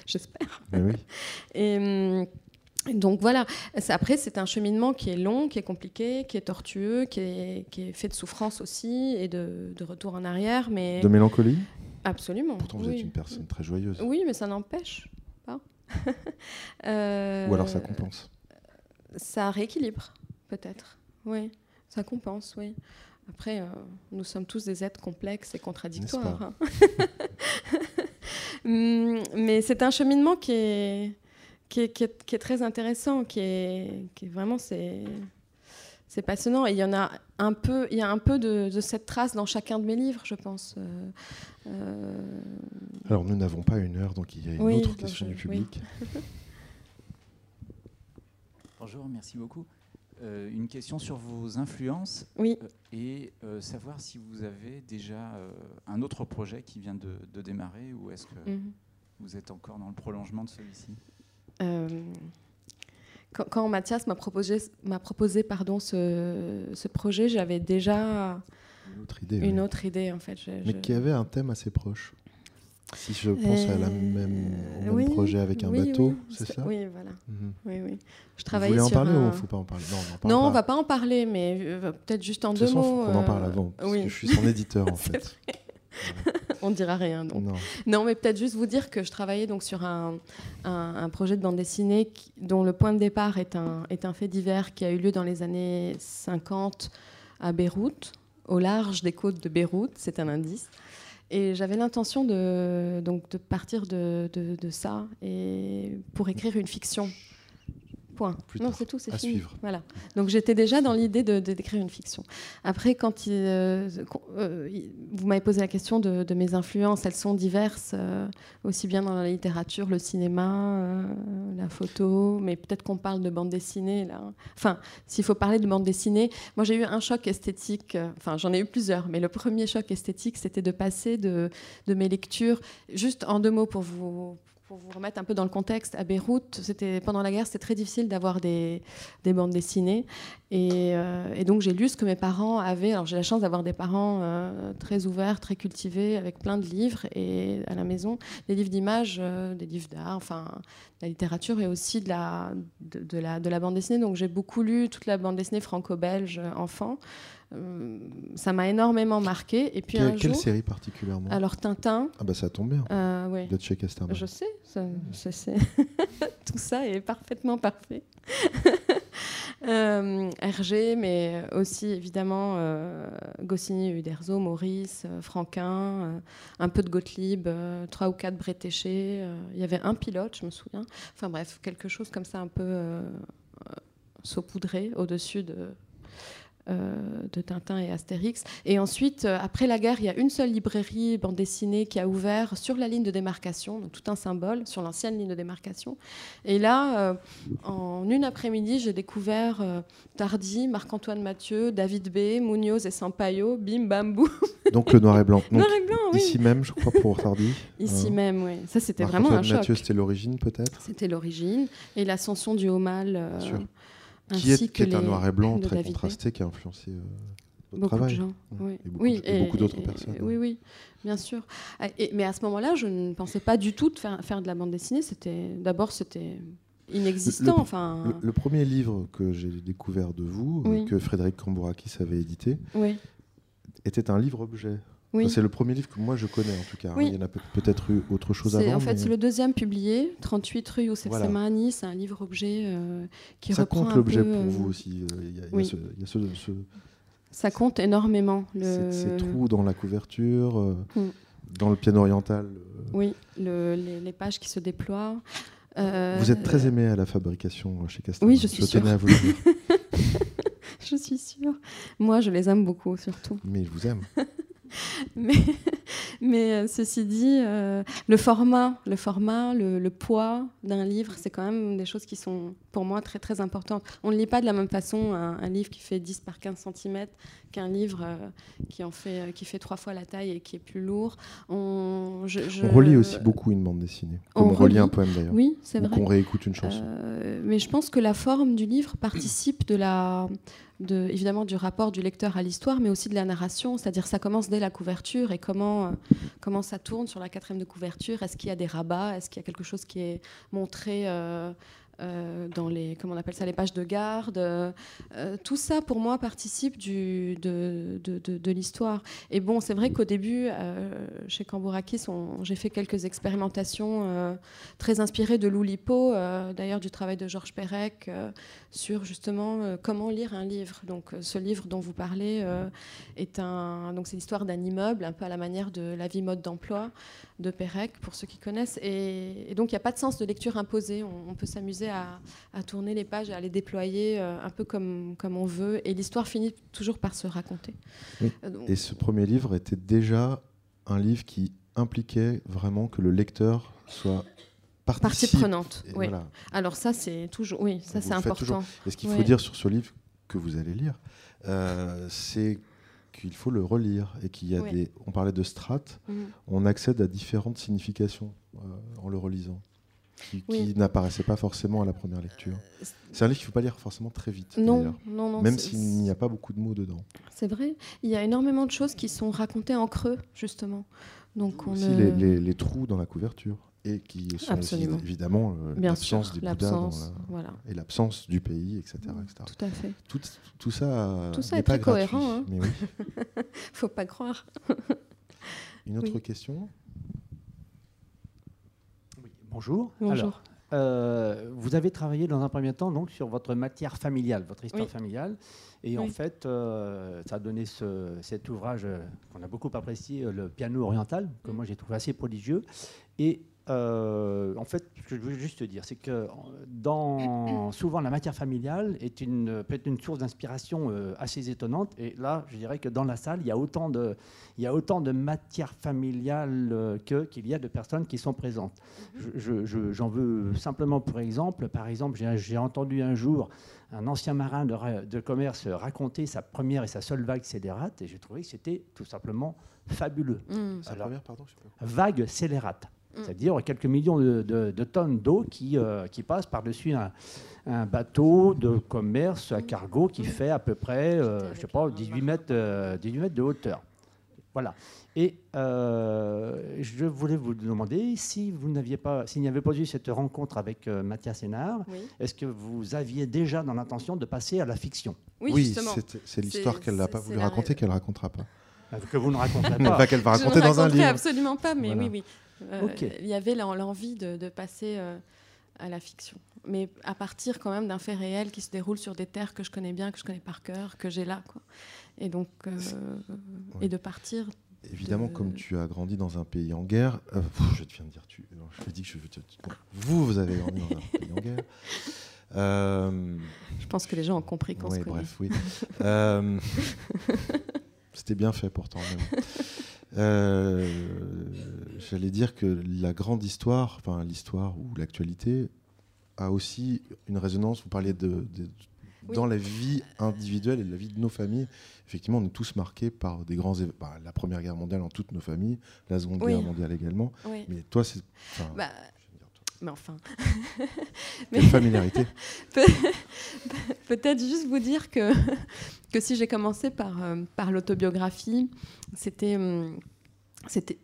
j'espère. Oui. Et hum, donc voilà, après c'est un cheminement qui est long, qui est compliqué, qui est tortueux, qui est, qui est fait de souffrance aussi et de, de retour en arrière, mais De mélancolie? Absolument. Pourtant, vous oui. êtes une personne très joyeuse. Oui, mais ça n'empêche pas. Euh, Ou alors ça compense. Ça rééquilibre, peut-être. Oui, ça compense, oui. Après, euh, nous sommes tous des êtres complexes et contradictoires. hein. Hum, Mais c'est un cheminement qui est, qui est, qui est- qui est très intéressant, qui est, qui est vraiment c'est c'est passionnant. Et il y en a un peu, il y a un peu de, de cette trace dans chacun de mes livres, je pense. Euh, euh, Alors, nous n'avons pas une heure, donc il y a une Oui, autre question je- du public. Bonjour, merci beaucoup. Euh, une question sur vos influences oui. euh, et euh, savoir si vous avez déjà euh, un autre projet qui vient de, de démarrer ou est-ce que Mhm. vous êtes encore dans le prolongement de celui-ci? Euh, quand, quand Mathias m'a proposé, m'a proposé pardon, ce, ce projet, j'avais déjà Une autre idée. une oui. autre idée en fait. Je- Mais je- qui avait un thème assez proche. Si je pense à la même, au même projet avec un bateau, c'est ça Oui, voilà. Oui, oui. Je travaille Vous voulez en parler ou il ne faut pas en parler Non, on, non, on va pas en parler, mais euh, peut-être juste en deux mots. on en parle avant, parce que je suis son éditeur en fait. On ne dira rien. Donc. Non. mais peut-être juste vous dire que je travaillais donc sur un, un, projet de bande dessinée dont le point de départ est un, est un fait divers qui a eu lieu dans les années 50 à Beyrouth, au large des côtes de Beyrouth, c'est un indice. Et j'avais l'intention de, donc, de partir de, de, de, ça et pour écrire une fiction. Point. non, c'est tout, c'est fini. Suivre. Voilà. Donc j'étais déjà dans l'idée de, d'écrire une fiction. Après, quand euh, euh, vous m'avez posé la question de, mes influences, elles sont diverses, euh, aussi bien dans la littérature, le cinéma, la photo, mais peut-être qu'on parle de bande dessinée là. Enfin, s'il faut parler de bande dessinée, moi j'ai eu un choc esthétique. Enfin, j'en ai eu plusieurs, mais le premier choc esthétique, c'était de passer de, de mes lectures, juste en deux mots pour vous pour vous remettre un peu dans le contexte, à Beyrouth, c'était pendant la guerre, c'était très difficile d'avoir des, des, bandes dessinées. Et, euh, et donc j'ai lu ce que mes parents avaient. Alors j'ai la chance d'avoir des parents euh, très ouverts, très cultivés, avec plein de livres et à la maison des livres d'images, euh, des livres d'art, enfin de la littérature et aussi de la, de, de de la bande dessinée. Donc j'ai beaucoup lu toute la bande dessinée franco-belge enfant. Euh, ça m'a énormément marqué. Et puis quelle, quelle série particulièrement? Alors Tintin. Ah bah ça tombe bien. Euh, ouais. De chez Casterman. Je sais, ça, sais. tout ça est parfaitement parfait. euh, Hergé, mais aussi évidemment euh, Goscinny, Uderzo, Maurice, euh, Franquin, euh, un peu de Gottlieb, trois ou quatre Bretéché. Il y avait un pilote, je me souviens. Enfin bref, quelque chose comme ça un peu saupoudré au-dessus de, de Tintin et Astérix. Et ensuite, euh, après la guerre, il y a une seule librairie bande dessinée qui a ouvert sur la ligne de démarcation, donc tout un symbole sur l'ancienne ligne de démarcation. Et là, euh, en une après-midi, j'ai découvert Tardy, Marc-Antoine Mathieu, David B, Munoz et Sampaio, bim bam boum. Donc le noir et blanc. noir et blanc, oui. Ici même, je crois, pour Tardy. Ici même, oui. Ça, c'était vraiment un choc. Mathieu, c'était l'origine, peut-être? C'était l'origine. Et l'ascension du haut mal qui est, qui est un noir et blanc très contrasté qui a influencé euh, beaucoup travail. de gens. Oui. Et beaucoup, oui, et, beaucoup d'autres personnes. Oui, oui, bien sûr. Ah, et, mais à ce moment-là, je ne pensais pas du tout de faire, faire de la bande dessinée. C'était d'abord c'était inexistant. Le, enfin... Le, premier livre que j'ai découvert de vous, que Frédéric Cambourakis avait édité, était un c'est le premier livre que moi je connais en tout cas. Hein. Il y en a peut-être eu autre chose avant. En fait, c'est le deuxième publié, 38 rue Youssef voilà. Semani. C'est un livre-objet euh, qui Ça reprend compte l'objet pour euh, vous aussi. Euh, il y, a, ce, Ça compte énormément. Le... Ces trous dans la couverture, mm. dans le piano oriental. Oui, les, pages qui se déploient. Vous êtes très aimé à la fabrication chez Castel. Oui, je suis je tenais à vous le dire. je suis sûre. Moi, je les aime beaucoup, surtout. Mais ils vous aiment. mais, mais euh, ceci dit, euh, le format, le, format le, poids d'un livre, c'est quand même des choses qui sont pour moi très très importantes. On ne lit pas de la même façon un, livre qui fait 10 par 15 cm qu'un livre euh, qui en fait qui fait trois fois la taille et qui est plus lourd. On, je, on relit aussi beaucoup une bande dessinée, comme on, relit, un poème d'ailleurs. Oui, c'est vrai. Qu'on réécoute une chanson. mais je pense que la forme du livre participe de la de, évidemment du rapport du lecteur à l'histoire, mais aussi de la narration, c'est-à-dire ça commence dès la couverture et comment, euh, ça tourne sur la quatrième de couverture. Est-ce qu'il y a des rabats? Est-ce qu'il y a quelque chose qui est montré euh, euh, dans les, comment on appelle ça, les pages de garde. Euh, tout ça, pour moi, participe de, l'histoire. Et bon, c'est vrai qu'au début, euh, chez Cambourakis, j'ai fait quelques expérimentations très inspirées de Loulipo, d'ailleurs du travail de Georges Perec, sur justement comment lire un livre. Donc, ce livre dont vous parlez est un, donc c'est l'histoire d'un immeuble, un peu à la manière de La vie mode d'emploi de Perec, pour ceux qui connaissent. Et, donc, il n'y a pas de sens de lecture imposée. on peut s'amuser à, tourner les pages à les déployer euh, un peu comme, comme on veut. Et l'histoire finit toujours par se raconter. Euh, et ce premier livre était déjà un livre qui impliquait vraiment que le lecteur soit partie prenante. Oui. Alors ça, c'est toujours, oui, ça c'est important. Et ce qu'il faut dire sur ce livre que vous allez lire, euh, c'est qu'il faut le relire et qu'il y a des. On parlait de strates, mhm. on accède à différentes significations en le relisant qui, n'apparaissait pas forcément à la première lecture. C'est un livre qu'il ne faut pas lire forcément très vite. Non, non, non. Même s'il n'y a pas beaucoup de mots dedans. C'est vrai. Il y a énormément de choses qui sont racontées en creux, justement. Donc on Aussi les, les- les trous dans la couverture et qui sont aussi, évidemment euh, l'absence des Bouddhas dans l'absence, la- voilà, et l'absence du pays, etc. etc. tout à fait. Tout, tout ça, Tout ça n'est est pas très gratuit, cohérent, hein. mais oui. Faut pas croire. Une autre Oui. question? Bonjour. Bonjour. Alors, euh, vous avez travaillé dans un premier temps donc sur votre matière familiale, votre histoire Oui. familiale, et en fait, euh, ça a donné ce- cet ouvrage euh, qu'on a beaucoup apprécié, le piano oriental, que moi j'ai trouvé assez prodigieux. Et euh, en fait, ce que je voulais juste te dire, c'est que dans, souvent la matière familiale est une, peut être une source d'inspiration euh, assez étonnante. Et là, je dirais que dans la salle, il y a autant de, il y a autant de matière familiale euh, que qu'il y a de personnes qui sont présentes. Je- je- je- J'en veux simplement pour exemple. Par exemple, j'ai j'ai entendu un jour un ancien marin de, commerce raconter sa première et sa seule vague scélérate, et j'ai trouvé que c'était tout simplement fabuleux. Mm. Sa Alors- première, pardon, je sais pas. Vague scélérate. C'est-à-dire quelques millions de, de- de tonnes d'eau qui, euh, qui passent par-dessus un, un bateau de commerce à cargo qui fait à peu près, euh, je sais pas, 18 mètres, euh, 18 mètres de hauteur. Voilà. Et euh, je voulais vous demander si vous n'aviez pas, s'il n'y avait pas eu cette rencontre avec euh, Mathias Sénard, Oui, est-ce que vous aviez déjà dans l'intention de passer à la fiction? Oui, justement. c'est- c'est l'histoire qu'elle n'a pas voulu raconter, qu'elle racontera pas. euh, que vous ne raconterez pas pas qu'elle va Je ne raconter dans un livre. absolument pas, mais Voilà. oui, oui. Euh. Il y avait l'en- l'envie de, de passer euh, à la fiction. Mais à partir quand même d'un fait réel qui se déroule sur des terres que je connais bien, que je connais par cœur, que j'ai là. Quoi. Et donc, euh, Ouais. et de partir. Évidemment, de- comme tu as grandi dans un pays en guerre, euh, je viens de dire tu. non, je te dis que je veux te. bon, vous, vous avez grandi dans un pays en guerre. Euh, Je pense que les gens ont compris qu'on ouais, se connaît. bref, oui. Euh, C'était bien fait pourtant. Euh, J'allais dire que la grande histoire, enfin l'histoire ou l'actualité, a aussi une résonance. Vous parliez de, de- Oui. dans la vie individuelle et la vie de nos familles. Effectivement, on est tous marqués par des grands événements. Bah, la Première Guerre mondiale en toutes nos familles, la Seconde Oui. Guerre mondiale également. Oui. Mais toi, c'est. Bah, je veux dire, toi, mais enfin. quelle familiarité Peut-être juste vous dire que, que si j'ai commencé par, euh, par l'autobiographie, c'était hum, c'était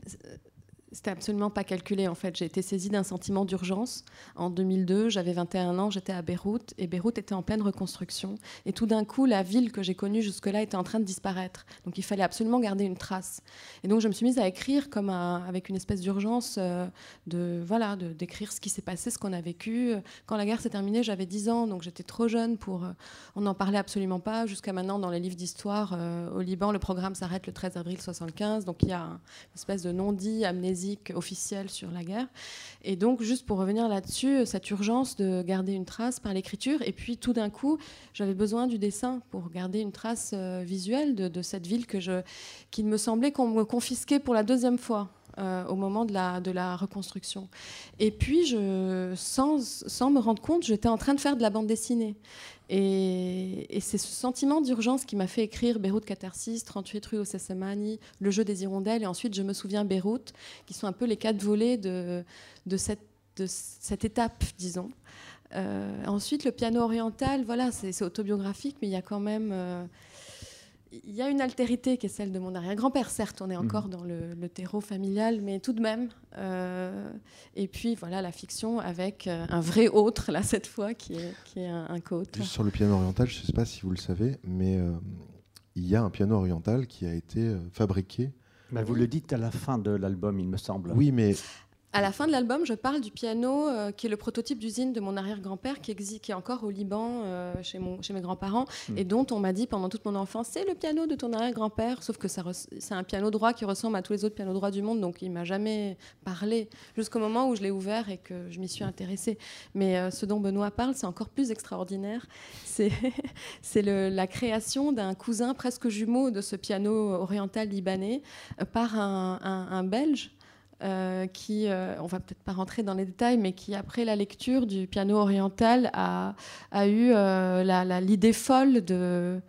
c'était absolument pas calculé en fait. J'ai été saisie d'un sentiment d'urgence en 2002. J'avais 21 ans, j'étais à Beyrouth et Beyrouth était en pleine reconstruction. Et tout d'un coup, la ville que j'ai connue jusque-là était en train de disparaître. Donc il fallait absolument garder une trace. Et donc je me suis mise à écrire comme avec une espèce d'urgence euh, de voilà d'écrire ce qui s'est passé, ce qu'on a vécu. Quand la guerre s'est terminée, j'avais 10 ans, donc j'étais trop jeune pour. euh, on n'en parlait absolument pas. Jusqu'à maintenant, dans les livres d'histoire, euh, au Liban, le programme s'arrête le 13 avril 75. Donc il y a un- une espèce de non-dit amnésique officiel sur la guerre. Et donc, juste pour revenir là-dessus, cette urgence de garder une trace par l'écriture. Et puis tout d'un coup, j'avais besoin du dessin pour garder une trace euh, visuelle de, de cette ville que je, qu'il me semblait qu'on me confisquait pour la deuxième fois. euh, au moment de la, de la reconstruction. Et puis, je, sans, sans me rendre compte, j'étais en train de faire de la bande dessinée. Et, c'est ce sentiment d'urgence qui m'a fait écrire Beyrouth Catharsis, 38 rue au Sessamani, Le jeu des hirondelles, et ensuite Je me souviens Beyrouth, qui sont un peu les quatre volets de, cette, étape, disons. Euh, ensuite, le piano oriental, voilà, c'est autobiographique, mais il y a quand même. euh, il y a une altérité qui est celle de mon arrière-grand-père. Certes, on est encore dans le, le terreau familial, mais tout de même. euh, et puis voilà, la fiction avec euh, un vrai autre, là, cette fois, qui est, qui est un, un co-auteur. Juste sur le piano oriental, je ne sais pas si vous le savez, mais euh, il y a un piano oriental qui a été fabriqué. Bah, Vous le dites à la fin de l'album, il me semble. Oui, mais À la fin de l'album, je parle du piano euh, qui est le prototype d'usine de mon arrière-grand-père qui, exi- qui est encore au Liban euh, chez, mon, chez mes grands-parents Mm. et dont on m'a dit pendant toute mon enfance c'est le piano de ton arrière-grand-père, sauf que c'est un piano droit qui ressemble à tous les autres pianos droits du monde, donc il m'a jamais parlé jusqu'au moment où je l'ai ouvert et que je m'y suis intéressée. Mais euh, ce dont Benoît parle, c'est encore plus extraordinaire. C'est la création d'un cousin presque jumeau de ce piano oriental libanais par un, un- un Belge euh, qui, euh, on va peut-être pas rentrer dans les détails, mais qui après la lecture du piano oriental a, a eu euh, la- la- l'idée folle de,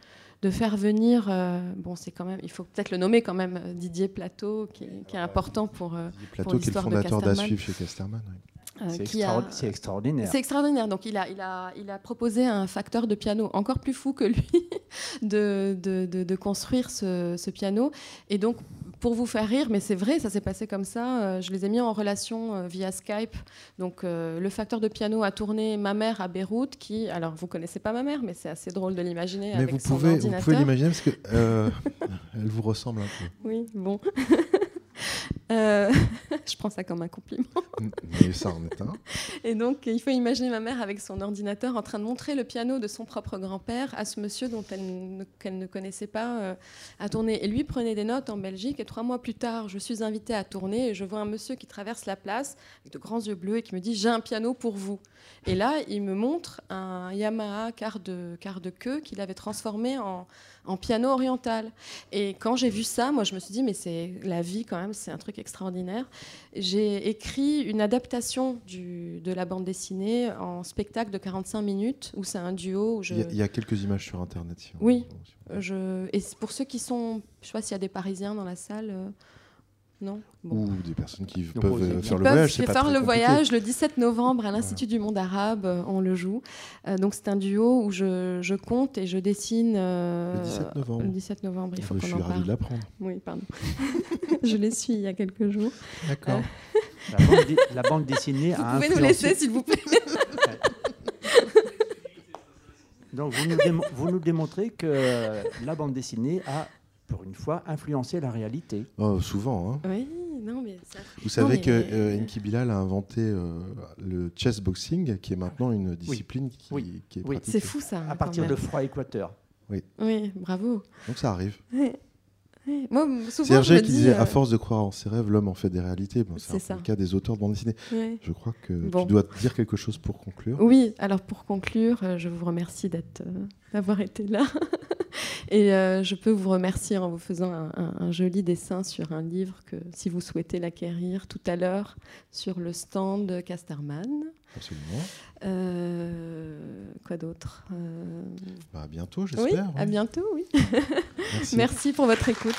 de faire venir, euh, bon c'est quand même, il faut peut-être le nommer quand même, Didier Plateau, qui est, qui est important pour, euh, Didier Plateau, qui est le l'histoire de fondateur Casterman. d'Assuivre chez Casterman. oui. euh, C'est extraor- extraordinaire. c'est extraordinaire. Donc, il a, il, a, il a proposé à un facteur de piano encore plus fou que lui de, de, de- de construire ce, ce piano. Et donc, pour vous faire rire, mais c'est vrai, ça s'est passé comme ça. euh, je les ai mis en relation euh, via Skype. Donc, euh, le facteur de piano a tourné ma mère à Beyrouth, qui, alors vous connaissez pas ma mère, mais c'est assez drôle de l'imaginer Mais avec vous son pouvez, vous ordinateur. pouvez l'imaginer parce que euh, elle vous ressemble un peu. Oui, bon. Euh, je prends ça comme un compliment. Mais ça en est un. Et donc, il faut imaginer ma mère avec son ordinateur en train de montrer le piano de son propre grand-père à ce monsieur dont elle ne, qu'elle ne connaissait pas euh, à tourner. Et lui prenait des notes en Belgique. Et trois mois plus tard, je suis invitée à tourner et je vois un monsieur qui traverse la place avec de grands yeux bleus et qui me dit J'ai un piano pour vous. Et là, il me montre un Yamaha quart de, quart de queue qu'il avait transformé en, en piano oriental. Et quand j'ai vu ça, moi, je me suis dit Mais c'est la vie quand même, c'est un truc extraordinaire. J'ai écrit une adaptation du, de la bande dessinée en spectacle de 45 minutes où c'est un duo. Où je, Il y, a, quelques images sur internet. si Oui. si on- je, et pour ceux qui sont, je sais pas s'il y a des Parisiens dans la salle, euh, non. Bon. Ou des personnes qui Donc, peuvent aussi, euh, ils faire Ils le peuvent voyage. c'est pas faire très le compliqué. voyage le 17 novembre à l'Institut du monde arabe, euh, on le joue. Euh, donc c'est un duo où je, je compte et je dessine. euh, Le 17 novembre. le 17 novembre, il faut je suis ravi de l'apprendre. Oui, pardon. je les suis il y a quelques jours. D'accord. La bande, dé- la bande dessinée Vous a pouvez nous laisser, s'il vous plaît. Donc vous nous, vous nous démontrez que la bande dessinée a, pour une fois, influencé la réalité. Oh, souvent. hein. Oui, non, mais ça. Vous savez mais- que euh, Enki Bilal a inventé euh, le chess boxing, qui est maintenant une discipline qui, Oui. qui est Oui. pratiquée. C'est fou ça. À quand partir de froid équateur. Oui, bravo. Donc ça arrive. Oui. Oui. Moi, souvent, Hergé qui dis, disait euh, à force de croire en ses rêves, l'homme en fait des réalités. Bon, c'est le cas des auteurs de bande dessinée. ouais. Je crois que Bon. tu dois dire quelque chose pour conclure. Oui, alors pour conclure, euh, je vous remercie d'être, euh, d'avoir été là. Et euh, je peux vous remercier en vous faisant un, un- un joli dessin sur un livre que, si vous souhaitez l'acquérir, tout à l'heure sur le stand Casterman. Absolument. Euh, quoi d'autre Euh, Bah, à bientôt, Oui, j'espère. à oui. bientôt, oui. Merci. Merci pour votre écoute.